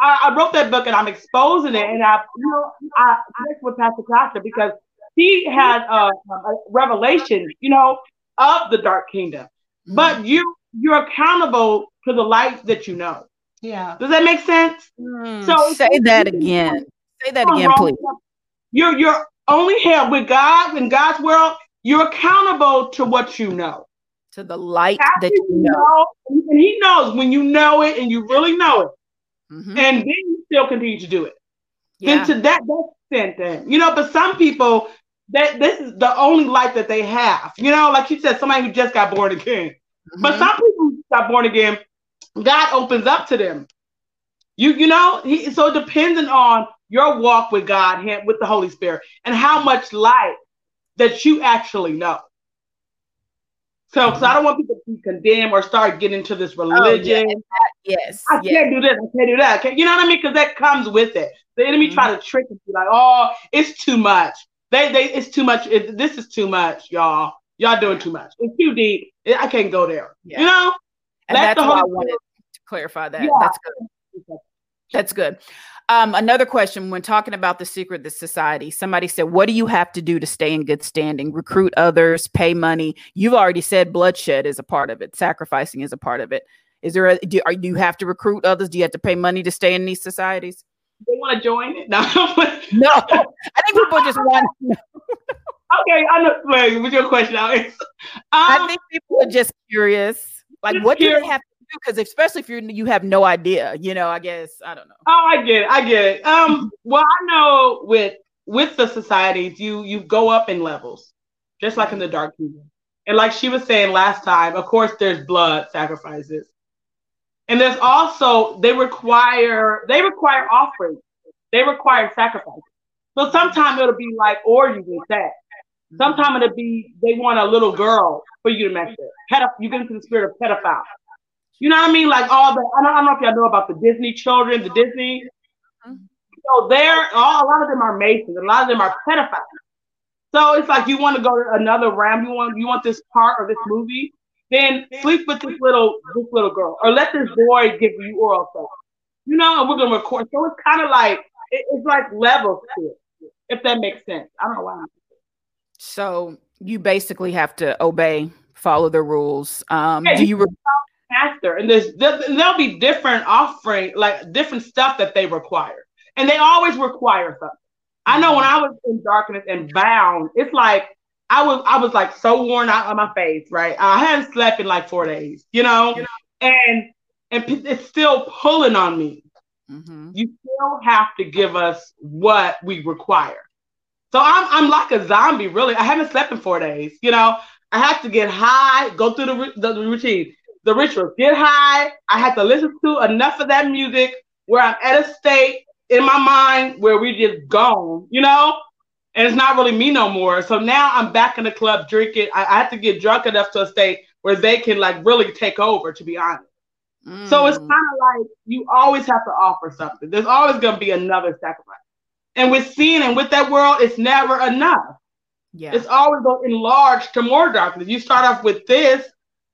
I, wrote that book and I'm exposing it, and I, you know, I connect with Pastor Costa because he had a, a revelation, you know, of the dark kingdom. Mm-hmm. But you you're accountable to the light that you know. Yeah. Does that make sense? Mm, so say that again. Say that again, please. You're you're only here with God in God's world. You're accountable to what you know. To the light After that you know. know. And he knows when you know it and you really know it. Mm-hmm. And then you still continue to do it. Yeah. Then to that, extent, then. You know, but some people that this is the only life that they have. You know, like you said, somebody who just got born again. Mm-hmm. But some people who got born again, God opens up to them. You you know, he, so depending on your walk with God, him, with the Holy Spirit, and how much light that you actually know. So, because mm-hmm. I don't want people to be condemned or start getting into this religion. Oh, yeah. Yes, I yes. can't do this. I can't do that. Can't, you know what I mean? Because that comes with it. The enemy mm-hmm. try to trick you, like, oh, it's too much. They they it's too much. It, this is too much, y'all. Y'all doing too much. It's too deep. I can't go there. Yeah. You know. And that's, that's why I wanted to clarify that. Yeah. That's good. That's good. Um, another question when talking about the secret the society, somebody said, What do you have to do to stay in good standing? Recruit others, pay money. You've already said bloodshed is a part of it, sacrificing is a part of it. Is there a do, are, do you have to recruit others? Do you have to pay money to stay in these societies? they want to join it? No, no. I think people just want. okay, I know. Wait, what's your question? Um, I think people are just curious. Like, what curious. do they have to Because especially if you you have no idea, you know. I guess I don't know. Oh, I get it. I get it. Um, well, I know with with the societies, you you go up in levels, just like in the dark kingdom. And like she was saying last time, of course, there's blood sacrifices. And there's also they require they require offerings. They require sacrifices. So sometimes it'll be like orgies and sex. Sometimes it'll be they want a little girl for you to mess with. Pedoph- you get into the spirit of pedophile. You know what I mean? Like all the I don't, I don't know if y'all know about the Disney children, the Disney. So they're all a lot of them are masons, a lot of them are pedophiles. So it's like you want to go to another realm. You want you want this part of this movie then sleep with this little this little girl, or let this boy give you oral sex. You know, and we're gonna record. So it's kind of like it, it's like levels to it, if that makes sense. I don't know why. So you basically have to obey, follow the rules. Um, yeah, do you? Re- pastor, and there's there'll be different offering, like different stuff that they require, and they always require something. I know when I was in darkness and bound, it's like I was I was like so worn out on my face, right? I hadn't slept in like four days, you know, you know? and and it's still pulling on me. Mm-hmm. You still have to give us what we require. So I'm I'm like a zombie, really. I haven't slept in four days. You know, I have to get high, go through the, the, the routine, the rituals, get high. I have to listen to enough of that music where I'm at a state in my mind where we just gone, you know and it's not really me no more. So now I'm back in the club drinking. I, I have to get drunk enough to a state where they can like really take over, to be honest. Mm. So it's mm. kind of like you always have to offer something. There's always going to be another sacrifice. And with sin and with that world, it's never enough. Yeah. It's always going to enlarge to more darkness. You start off with this,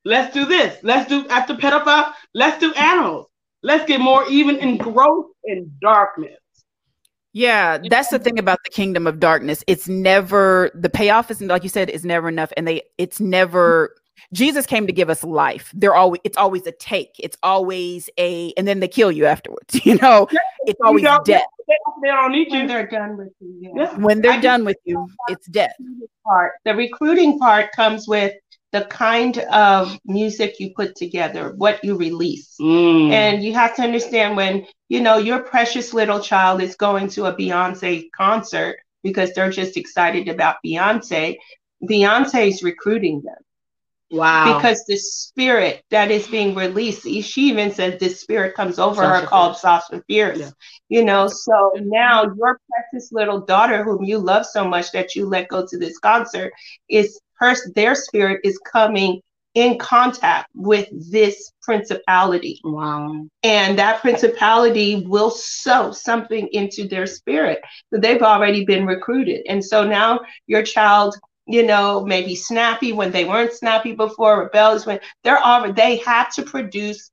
let's do this. Let's do after pedophile, let's do animals. Let's get more even in growth in darkness. Yeah, that's the thing about the kingdom of darkness. It's never the payoff is like you said is never enough, and they it's never. Jesus came to give us life. They're always it's always a take. It's always a and then they kill you afterwards. You know, it's always death. They don't need you. When they're done with you. Yeah. When they're I done with you, it's death. Part the recruiting part comes with the kind of music you put together, what you release. Mm. And you have to understand when, you know, your precious little child is going to a Beyonce concert because they're just excited about Beyonce, Beyonce is recruiting them. Wow. Because the spirit that is being released, she even says this spirit comes over Sasha her called Sasha Fierce. Yeah. You know, so now your precious little daughter, whom you love so much that you let go to this concert, is her their spirit is coming in contact with this principality. Wow. And that principality will sow something into their spirit. So they've already been recruited. And so now your child, you know, maybe snappy when they weren't snappy before, rebellious when they're already, they have to produce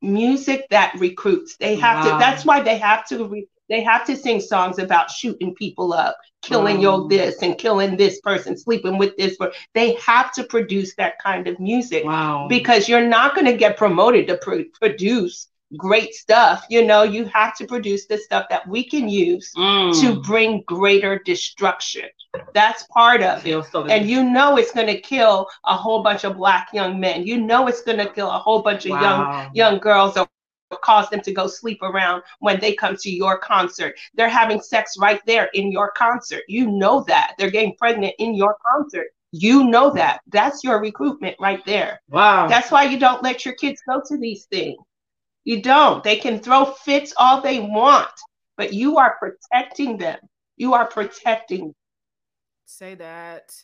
music that recruits. They have wow. to, that's why they have to re- they have to sing songs about shooting people up, killing your this and killing this person, sleeping with this. But they have to produce that kind of music wow. because you're not going to get promoted to pr- produce great stuff. You know, you have to produce the stuff that we can use mm. to bring greater destruction. That's part of it. So and you know it's going to kill a whole bunch of black young men. You know it's going to kill a whole bunch of wow. young young girls or cause them to go sleep around when they come to your concert. They're having sex right there in your concert. You know that. They're getting pregnant in your concert. You know that. That's your recruitment right there. Wow. That's why you don't let your kids go to these things. You don't. They can throw fits all they want, but you are protecting them. You are protecting. Say that.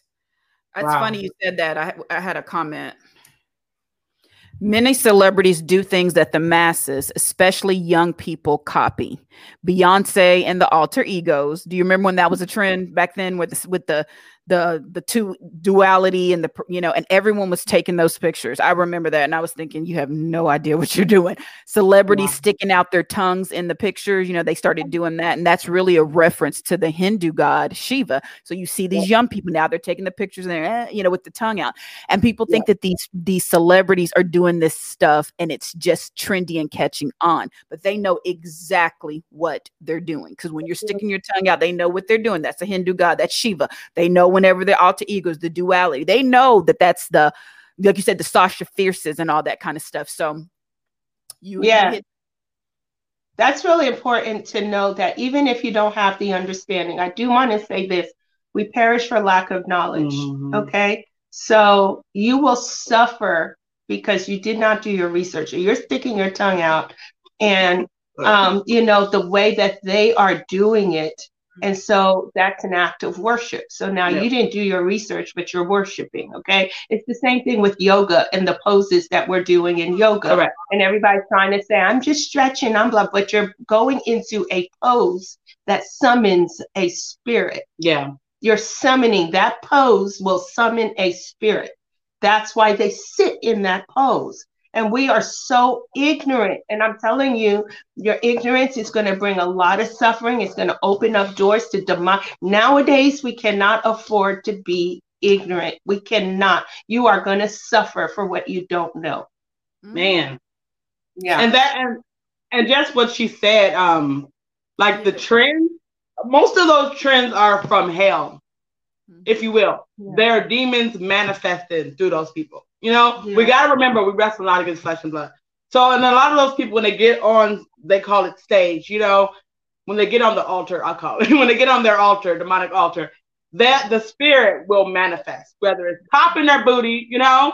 It's wow. funny you said that. I, I had a comment Many celebrities do things that the masses, especially young people, copy. Beyonce and the alter egos. Do you remember when that was a trend back then with the, with the the the two duality and the you know and everyone was taking those pictures. I remember that and i was thinking you have no idea what you're doing. Celebrities wow. sticking out their tongues in the pictures you know they started doing that and that's really a reference to the hindu god shiva. So you see these yeah. young people now they're taking the pictures and they're eh, you know with the tongue out. And people think yeah. that these these celebrities are doing this stuff and it's just trendy and catching on but they know exactly what they're doing. Because when you're sticking your tongue out they know what they're doing. That's a hindu god that's shiva. They know whenever they're alter egos, the duality. They know that that's the, like you said, the Sasha Fierces and all that kind of stuff. So you, yeah. hit- that's really important to know that even if you don't have the understanding, I do want to say this we perish for lack of knowledge. Mm-hmm. Okay. So you will suffer because you did not do your research. You're sticking your tongue out. And, um, you know, the way that they are doing it and so that's an act of worship. So now yeah. you didn't do your research, but you're worshiping. Okay. It's the same thing with yoga and the poses that we're doing in yoga. Right. And everybody's trying to say, I'm just stretching, I'm blah, but you're going into a pose that summons a spirit. Yeah. You're summoning that pose will summon a spirit. That's why they sit in that pose. And we are so ignorant. And I'm telling you, your ignorance is going to bring a lot of suffering. It's going to open up doors to demonic. Nowadays, we cannot afford to be ignorant. We cannot. You are going to suffer for what you don't know. Mm. Man. Yeah. And that, and, and just what she said, um, like the trends, most of those trends are from hell, mm. if you will. Yeah. They're demons manifested through those people. You know, yeah. we got to remember we wrestle a not against flesh and blood. So, and a lot of those people, when they get on, they call it stage, you know, when they get on the altar, I call it, when they get on their altar, demonic altar, that the spirit will manifest, whether it's popping their booty, you know,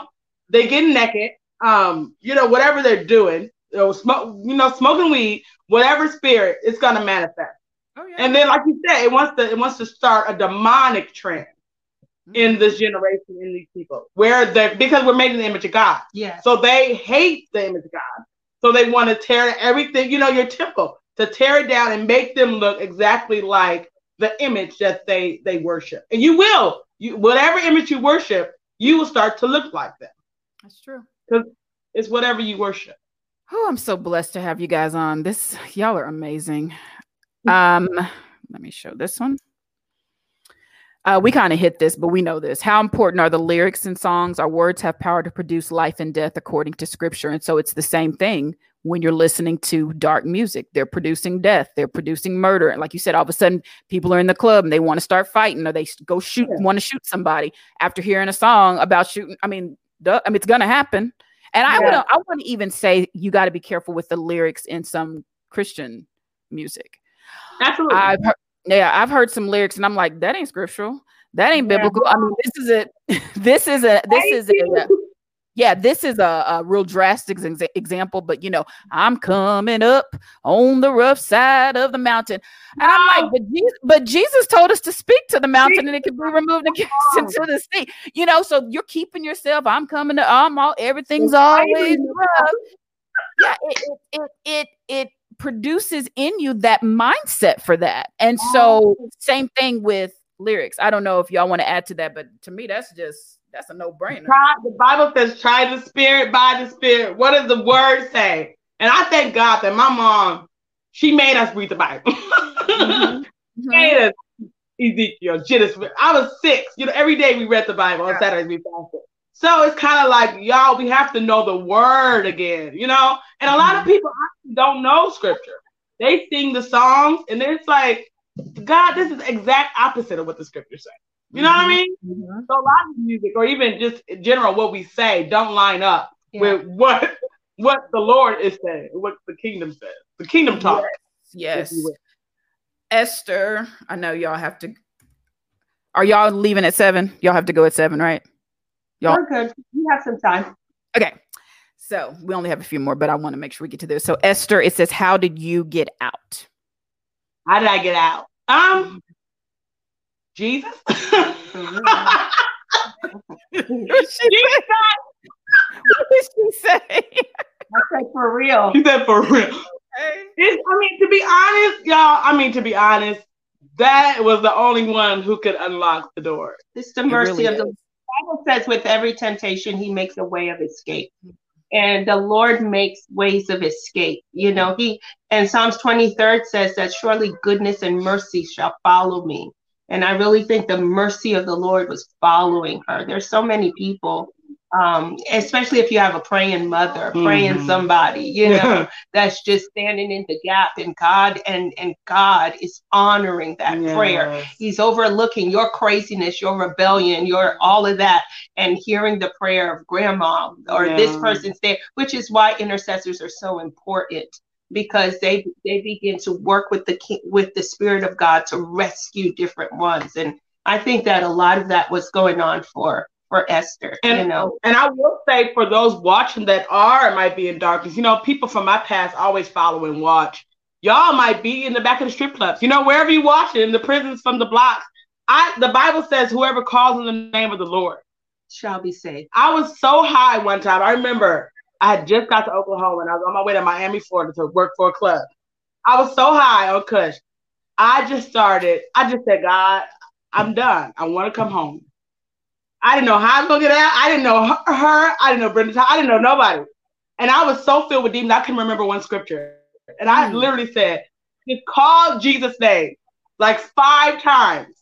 they get naked, um, you know, whatever they're doing, you know, smoke, you know, smoking weed, whatever spirit, it's gonna manifest. Oh, yeah. And then, like you said, it wants to it wants to start a demonic trend in this generation in these people where they because we're made in the image of God. Yeah. So they hate the image of God. So they want to tear everything, you know, your temple, to tear it down and make them look exactly like the image that they they worship. And you will. You whatever image you worship, you will start to look like them. That's true. Because it's whatever you worship. Oh, I'm so blessed to have you guys on. This y'all are amazing. Um, let me show this one. Uh, we kind of hit this, but we know this. How important are the lyrics in songs? Our words have power to produce life and death according to scripture. And so it's the same thing when you're listening to dark music. They're producing death, they're producing murder. And like you said, all of a sudden people are in the club and they want to start fighting or they go shoot, yeah. want to shoot somebody after hearing a song about shooting. I mean, duh, I mean, it's going to happen. And yeah. I would I wouldn't even say you got to be careful with the lyrics in some Christian music. Absolutely. I've heard, yeah, I've heard some lyrics and I'm like, that ain't scriptural. That ain't yeah. biblical. I mean, this is a this is a this is a yeah, this is a, a real drastic ex- example, but you know, I'm coming up on the rough side of the mountain. And I'm like, but Jesus, but Jesus told us to speak to the mountain and it can be removed and cast into the sea. You know, so you're keeping yourself, I'm coming to I'm all everything's always rough. Yeah, it it it it, it produces in you that mindset for that. And so same thing with lyrics. I don't know if y'all want to add to that, but to me, that's just that's a no brainer. The Bible says, try the spirit by the spirit. What does the word say? And I thank God that my mom, she made us read the Bible. mm-hmm. made us Ezekiel, Genesis. I was six. You know, every day we read the Bible. On Saturdays we fasted. So it's kind of like, y'all, we have to know the word again, you know? And a lot of mm-hmm. people don't know scripture. They sing the songs and it's like, God, this is exact opposite of what the scripture says. You know mm-hmm. what I mm-hmm. mean? Mm-hmm. So a lot of music, or even just in general, what we say, don't line up yeah. with what what the Lord is saying, what the kingdom says. The kingdom talk. Yes. yes. Esther, I know y'all have to. Are y'all leaving at seven? Y'all have to go at seven, right? Y'all We're good. We have some time. Okay. So we only have a few more, but I want to make sure we get to this. So Esther, it says, "How did you get out?" How did I get out? Um, Jesus. what did she say? I said for real. She said for real. Okay. It's, I mean, to be honest, y'all. I mean, to be honest, that was the only one who could unlock the door. It's the mercy really of the Bible says, with every temptation, He makes a way of escape, and the Lord makes ways of escape. You know, He and Psalms twenty third says that surely goodness and mercy shall follow me and I really think the mercy of the Lord was following her. There's so many people, um, especially if you have a praying mother, praying mm-hmm. somebody, you know, that's just standing in the gap and God and and God is honoring that yes. prayer. He's overlooking your craziness, your rebellion, your all of that, and hearing the prayer of grandma or yeah. this person's there, which is why intercessors are so important because they they begin to work with the with the spirit of God to rescue different ones and I think that a lot of that was going on for for Esther and, you know and I will say for those watching that are might be in darkness you know people from my past always follow and watch y'all might be in the back of the strip clubs you know wherever you watch it in the prisons from the blocks I the Bible says whoever calls in the name of the Lord shall be saved I was so high one time I remember I had just got to Oklahoma and I was on my way to Miami, Florida to work for a club. I was so high on Kush. I just started, I just said, God, I'm done. I want to come home. I didn't know how I was going to get out. I didn't know her. I didn't know Brenda. I didn't know nobody. And I was so filled with demons, I couldn't remember one scripture. And I mm. literally said, just call Jesus' name like five times.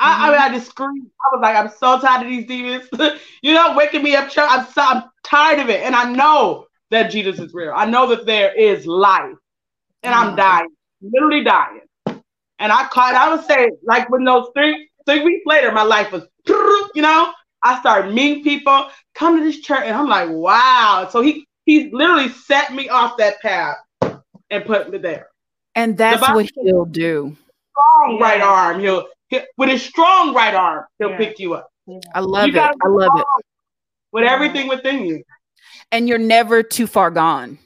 I, mm-hmm. I mean, I just screamed. I was like, I'm so tired of these demons. you know, waking me up. I'm so, I'm tired of it, and I know that Jesus is real. I know that there is life, and mm-hmm. I'm dying, literally dying. And I caught. I would say, like when those three three weeks later, my life was, you know, I started meeting people, come to this church, and I'm like, wow. So he he literally set me off that path and put me there. And that's what he'll do. Strong right arm. He'll with his strong right arm, he'll yeah. pick you up. I love you it. I love it. With everything within you. And you're never too far gone.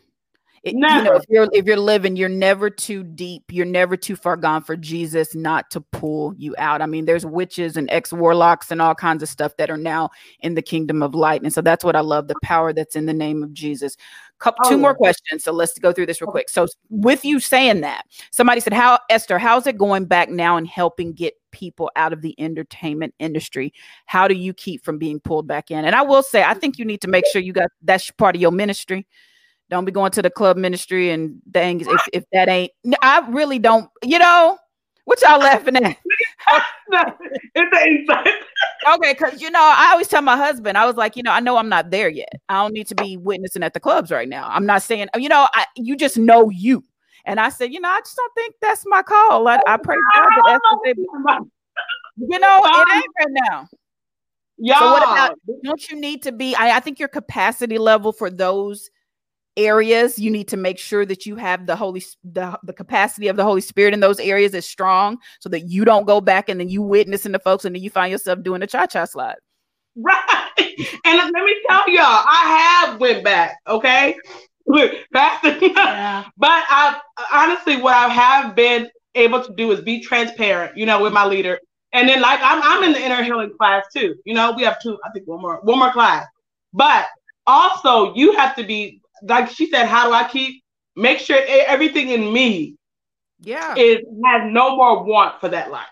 It, never. You know, if you're if you're living, you're never too deep. You're never too far gone for Jesus not to pull you out. I mean, there's witches and ex warlocks and all kinds of stuff that are now in the kingdom of light, and so that's what I love the power that's in the name of Jesus. Couple, oh, two more questions. So let's go through this real quick. So with you saying that, somebody said, "How Esther? How's it going back now and helping get people out of the entertainment industry? How do you keep from being pulled back in?" And I will say, I think you need to make sure you got that's part of your ministry don't be going to the club ministry and dang if, if that ain't I really don't, you know, what y'all laughing at? okay, because you know, I always tell my husband, I was like, you know, I know I'm not there yet. I don't need to be witnessing at the clubs right now. I'm not saying, you know, I you just know you. And I said, you know, I just don't think that's my call. I, I pray God that that's what they, you know, it ain't right now. Yeah. So what about don't you need to be? I, I think your capacity level for those areas you need to make sure that you have the holy the, the capacity of the holy spirit in those areas is strong so that you don't go back and then you witnessing the folks and then you find yourself doing a cha-cha slide right and let me tell y'all, I have went back. Okay, Pastor. Yeah. but I honestly, what I have been able to do is be transparent. You know, with my leader, and then like I'm, I'm in the inner healing class too. You know, we have two. I think one more, one more class. But also, you have to be like she said. How do I keep make sure everything in me, yeah, is has no more want for that life.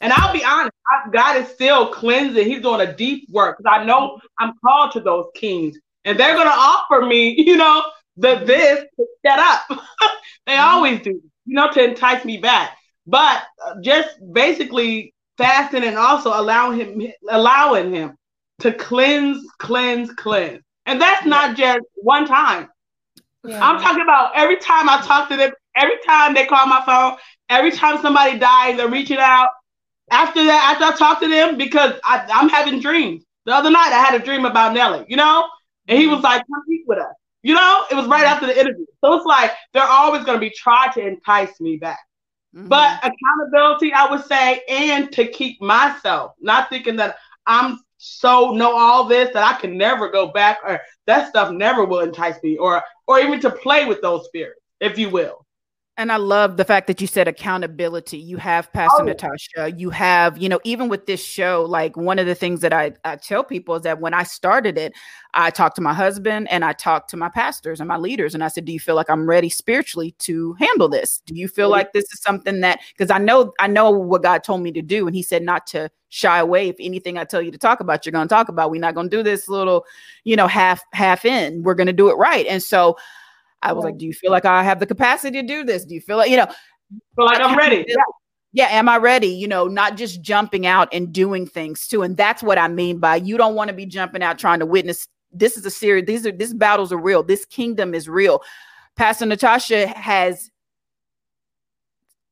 And I'll be honest, God is still cleansing. He's doing a deep work because I know I'm called to those kings, and they're gonna offer me, you know, the this to set up. they mm-hmm. always do, you know, to entice me back. But uh, just basically fasting and also allowing him, allowing him to cleanse, cleanse, cleanse. And that's not just one time. Yeah. I'm talking about every time I talk to them, every time they call my phone, every time somebody dies, they're reaching out. After that, after I talk to them, because I, I'm having dreams. The other night, I had a dream about Nelly, you know, and he was like, "Come eat with us," you know. It was right after the interview, so it's like they're always going to be trying to entice me back. Mm-hmm. But accountability, I would say, and to keep myself, not thinking that I'm so know all this that I can never go back or that stuff never will entice me or or even to play with those spirits, if you will. And I love the fact that you said accountability. You have Pastor oh. Natasha. You have, you know, even with this show, like one of the things that I, I tell people is that when I started it, I talked to my husband and I talked to my pastors and my leaders. And I said, Do you feel like I'm ready spiritually to handle this? Do you feel like this is something that because I know I know what God told me to do. And he said not to shy away. If anything I tell you to talk about, you're gonna talk about. We're not gonna do this little, you know, half half in. We're gonna do it right. And so I was like, do you feel like I have the capacity to do this? Do you feel like, you know, feel like I'm ready? Yeah. yeah, am I ready? You know, not just jumping out and doing things too. And that's what I mean by you don't want to be jumping out trying to witness. This is a series. These are these battles are real. This kingdom is real. Pastor Natasha has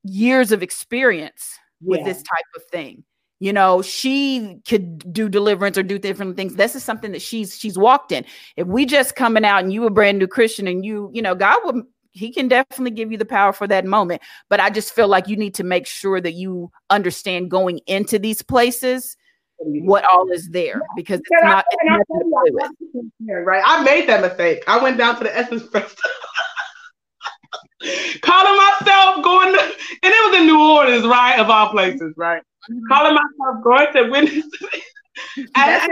years of experience with this type of thing you know she could do deliverance or do different things. This is something that she's she's walked in. If we just coming out and you a brand new christian and you you know god will he can definitely give you the power for that moment. But i just feel like you need to make sure that you understand going into these places what all is there because it's yeah, not, it's not right? I made that mistake. I went down to the essence festival. Calling myself going to, and it was in new orleans right of all places right. Calling myself going to witness. and I,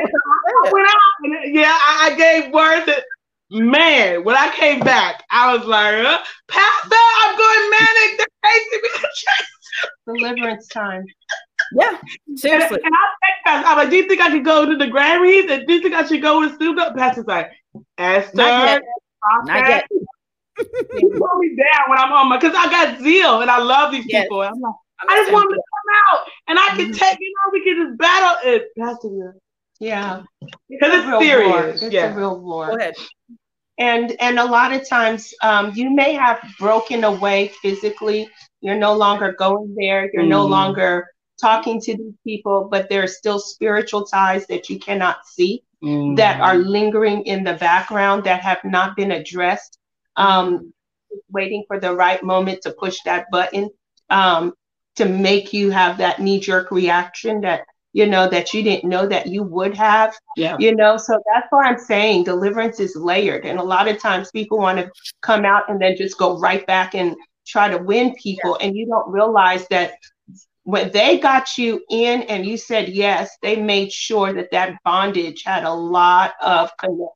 went out and yeah, I, I gave words that man, when I came back, I was like, uh, Pastor, I'm going manic. They're chasing me. Deliverance time. Yeah, seriously. And, and I I'm like, do you think I could go to the Grammys? And do you think I should go with Snoop Dogg? Pastor's like, Esther, not yet. Not yet. you put me down when I'm on my, because I got zeal and I love these yes. people. I'm like, I just want to come out and I can mm-hmm. take, you know, we can just battle it. That's the Yeah. Because it's, it's serious. It's yeah. a real war. Go ahead. And and a lot of times um, you may have broken away physically. You're no longer going there. You're mm. no longer talking to these people, but there are still spiritual ties that you cannot see mm. that are lingering in the background that have not been addressed. Um, waiting for the right moment to push that button. Um, to make you have that knee jerk reaction that you know that you didn't know that you would have yeah you know so that's why i'm saying deliverance is layered and a lot of times people want to come out and then just go right back and try to win people yeah. and you don't realize that when they got you in and you said yes they made sure that that bondage had a lot of connection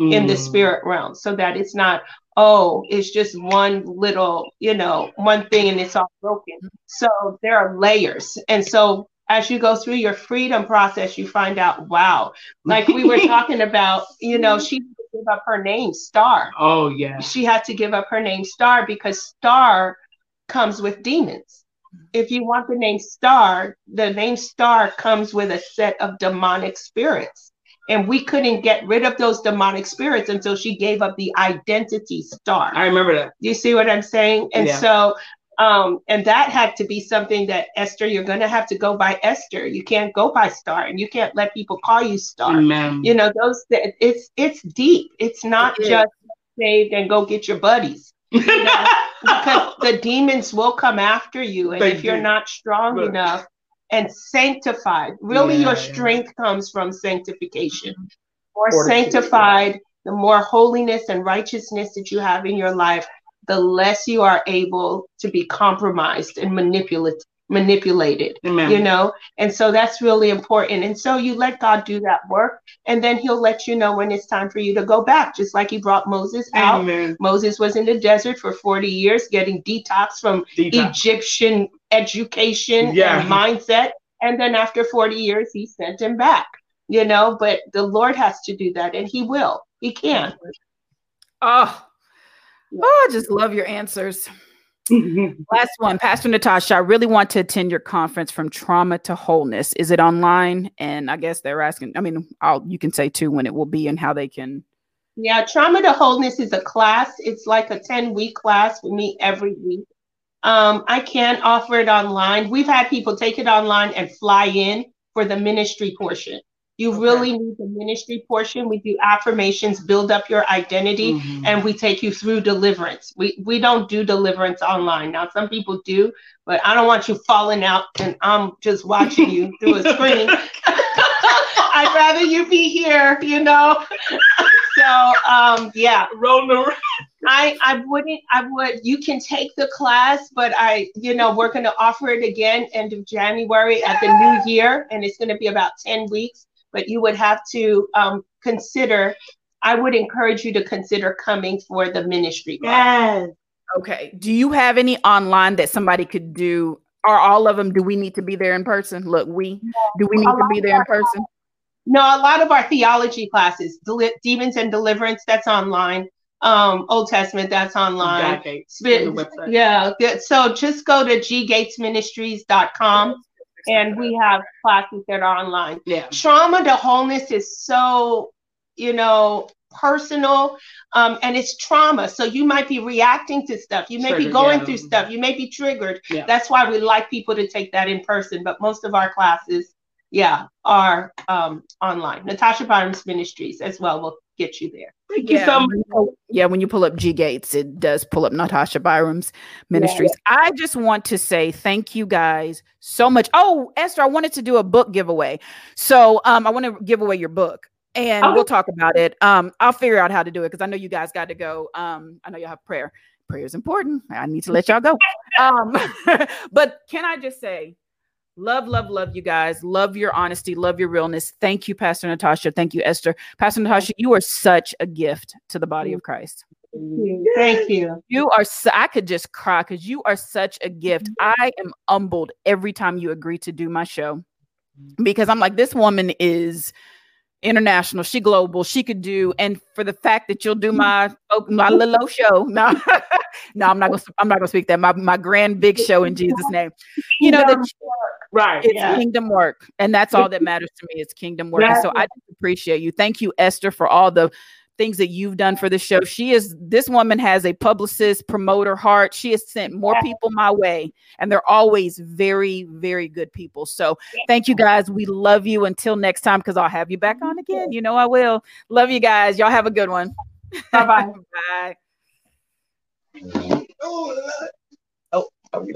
mm. in the mm. spirit realm so that it's not oh, it's just one little, you know, one thing and it's all broken. So there are layers. And so as you go through your freedom process, you find out, wow, like we were talking about, you know, she gave up her name, Star. Oh, yeah. She had to give up her name, Star, because Star comes with demons. If you want the name Star, the name Star comes with a set of demonic spirits. And we couldn't get rid of those demonic spirits until she gave up the identity star. I remember that. You see what I'm saying? And yeah. so um, and that had to be something that Esther, you're going to have to go by Esther. You can't go by Star, and you can't let people call you Star. Amen. You know, those it's it's deep. It's not it just saved and go get your buddies. You know? because the demons will come after you, and Thank if you're you. not strong enough and sanctified. Really, Yeah, your yeah. strength comes from sanctification. Mm-hmm. More sanctified, the more holiness and righteousness that you have in your life, the less you are able to be compromised and manipulated manipulated Amen. you know and so that's really important and so you let god do that work and then he'll let you know when it's time for you to go back just like he brought moses out Amen. moses was in the desert for 40 years getting detox from Detox. egyptian education Yeah. and mindset and then after 40 years he sent him back you know but the lord has to do that and he will he can Oh, oh, I just love your answers. Last one, Pastor Natasha. I really want to attend your conference from trauma to wholeness. Is it online? And I guess they're asking. I mean, I'll you can say too when it will be and how they can. Yeah, Trauma to Wholeness is a class. It's like a 10 week class. We meet every week. Um, I can offer it online. We've had people take it online and fly in for the ministry portion. You Okay. really need the ministry portion. We do affirmations, build up your identity, Mhm. and we take you through deliverance. We we don't do deliverance online. Now some people do, but I don't want you falling out and I'm just watching you through a screen. I'd rather you be here, you know. so um yeah, Rolling around. I I wouldn't I would you can take the class, but I you know we're going to offer it again end of January at the new year, and it's going to be about ten weeks. But you would have to um, consider. I would encourage you to consider coming for the ministry class. Yes. Okay. Do you have any online that somebody could do? Are all of them? Do we need to be there in person? Look, we do we need A to be there in our- person? No, a lot of our theology classes, Deli- demons and deliverance, that's online. Um, Old Testament, that's online. Exactly. Spit- On the website. Yeah, so just go to ggatesministries.com and we have classes that are online. Yeah. Trauma to wholeness is so, you know, personal um, and it's trauma. So you might be reacting to stuff. You may be going yeah. through stuff. You may be triggered. Yeah. That's why we like people to take that in person. But most of our classes, yeah, are um, online. Natasha Byram's Ministries as well will get you there. Thank you Yeah, so when much. you yeah, when you pull up G Gates, it does pull up Natasha Byram's ministries. I just want to say thank you guys so much. Oh, Esther, I wanted to do a book giveaway. So um, I want to give away your book and we'll talk about it. Um, I'll figure out how to do it because I know you guys got to go. Um, I know you have prayer. Prayer is important. I need to let y'all go. Um, but can I just say, Love, love, love you guys. Love your honesty. Love your realness. Thank you, Pastor Natasha. Thank you, Esther. Pastor Natasha, you are such a gift to the body of Christ. Thank you. You are, su- I could just cry because you are such a gift. I am humbled every time you agree to do my show because I'm like, this woman is international. She global. She could do, and for the fact that you'll do my oh, my little show. No, no, I'm not gonna. I'm not gonna speak that. My my grand big show in Jesus' name. You know that Right. it's Yeah. kingdom work and that's all that matters to me it's kingdom work so i appreciate you thank you esther for all the things that you've done for the show. She is this woman has a publicist promoter heart. She has sent more Yeah. people my way and they're always very very good people. So thank you guys. We love you. Until next time because i'll have you back on again. You know i will. Love you guys. Y'all have a good one. Bye. Bye. bye Oh, oh,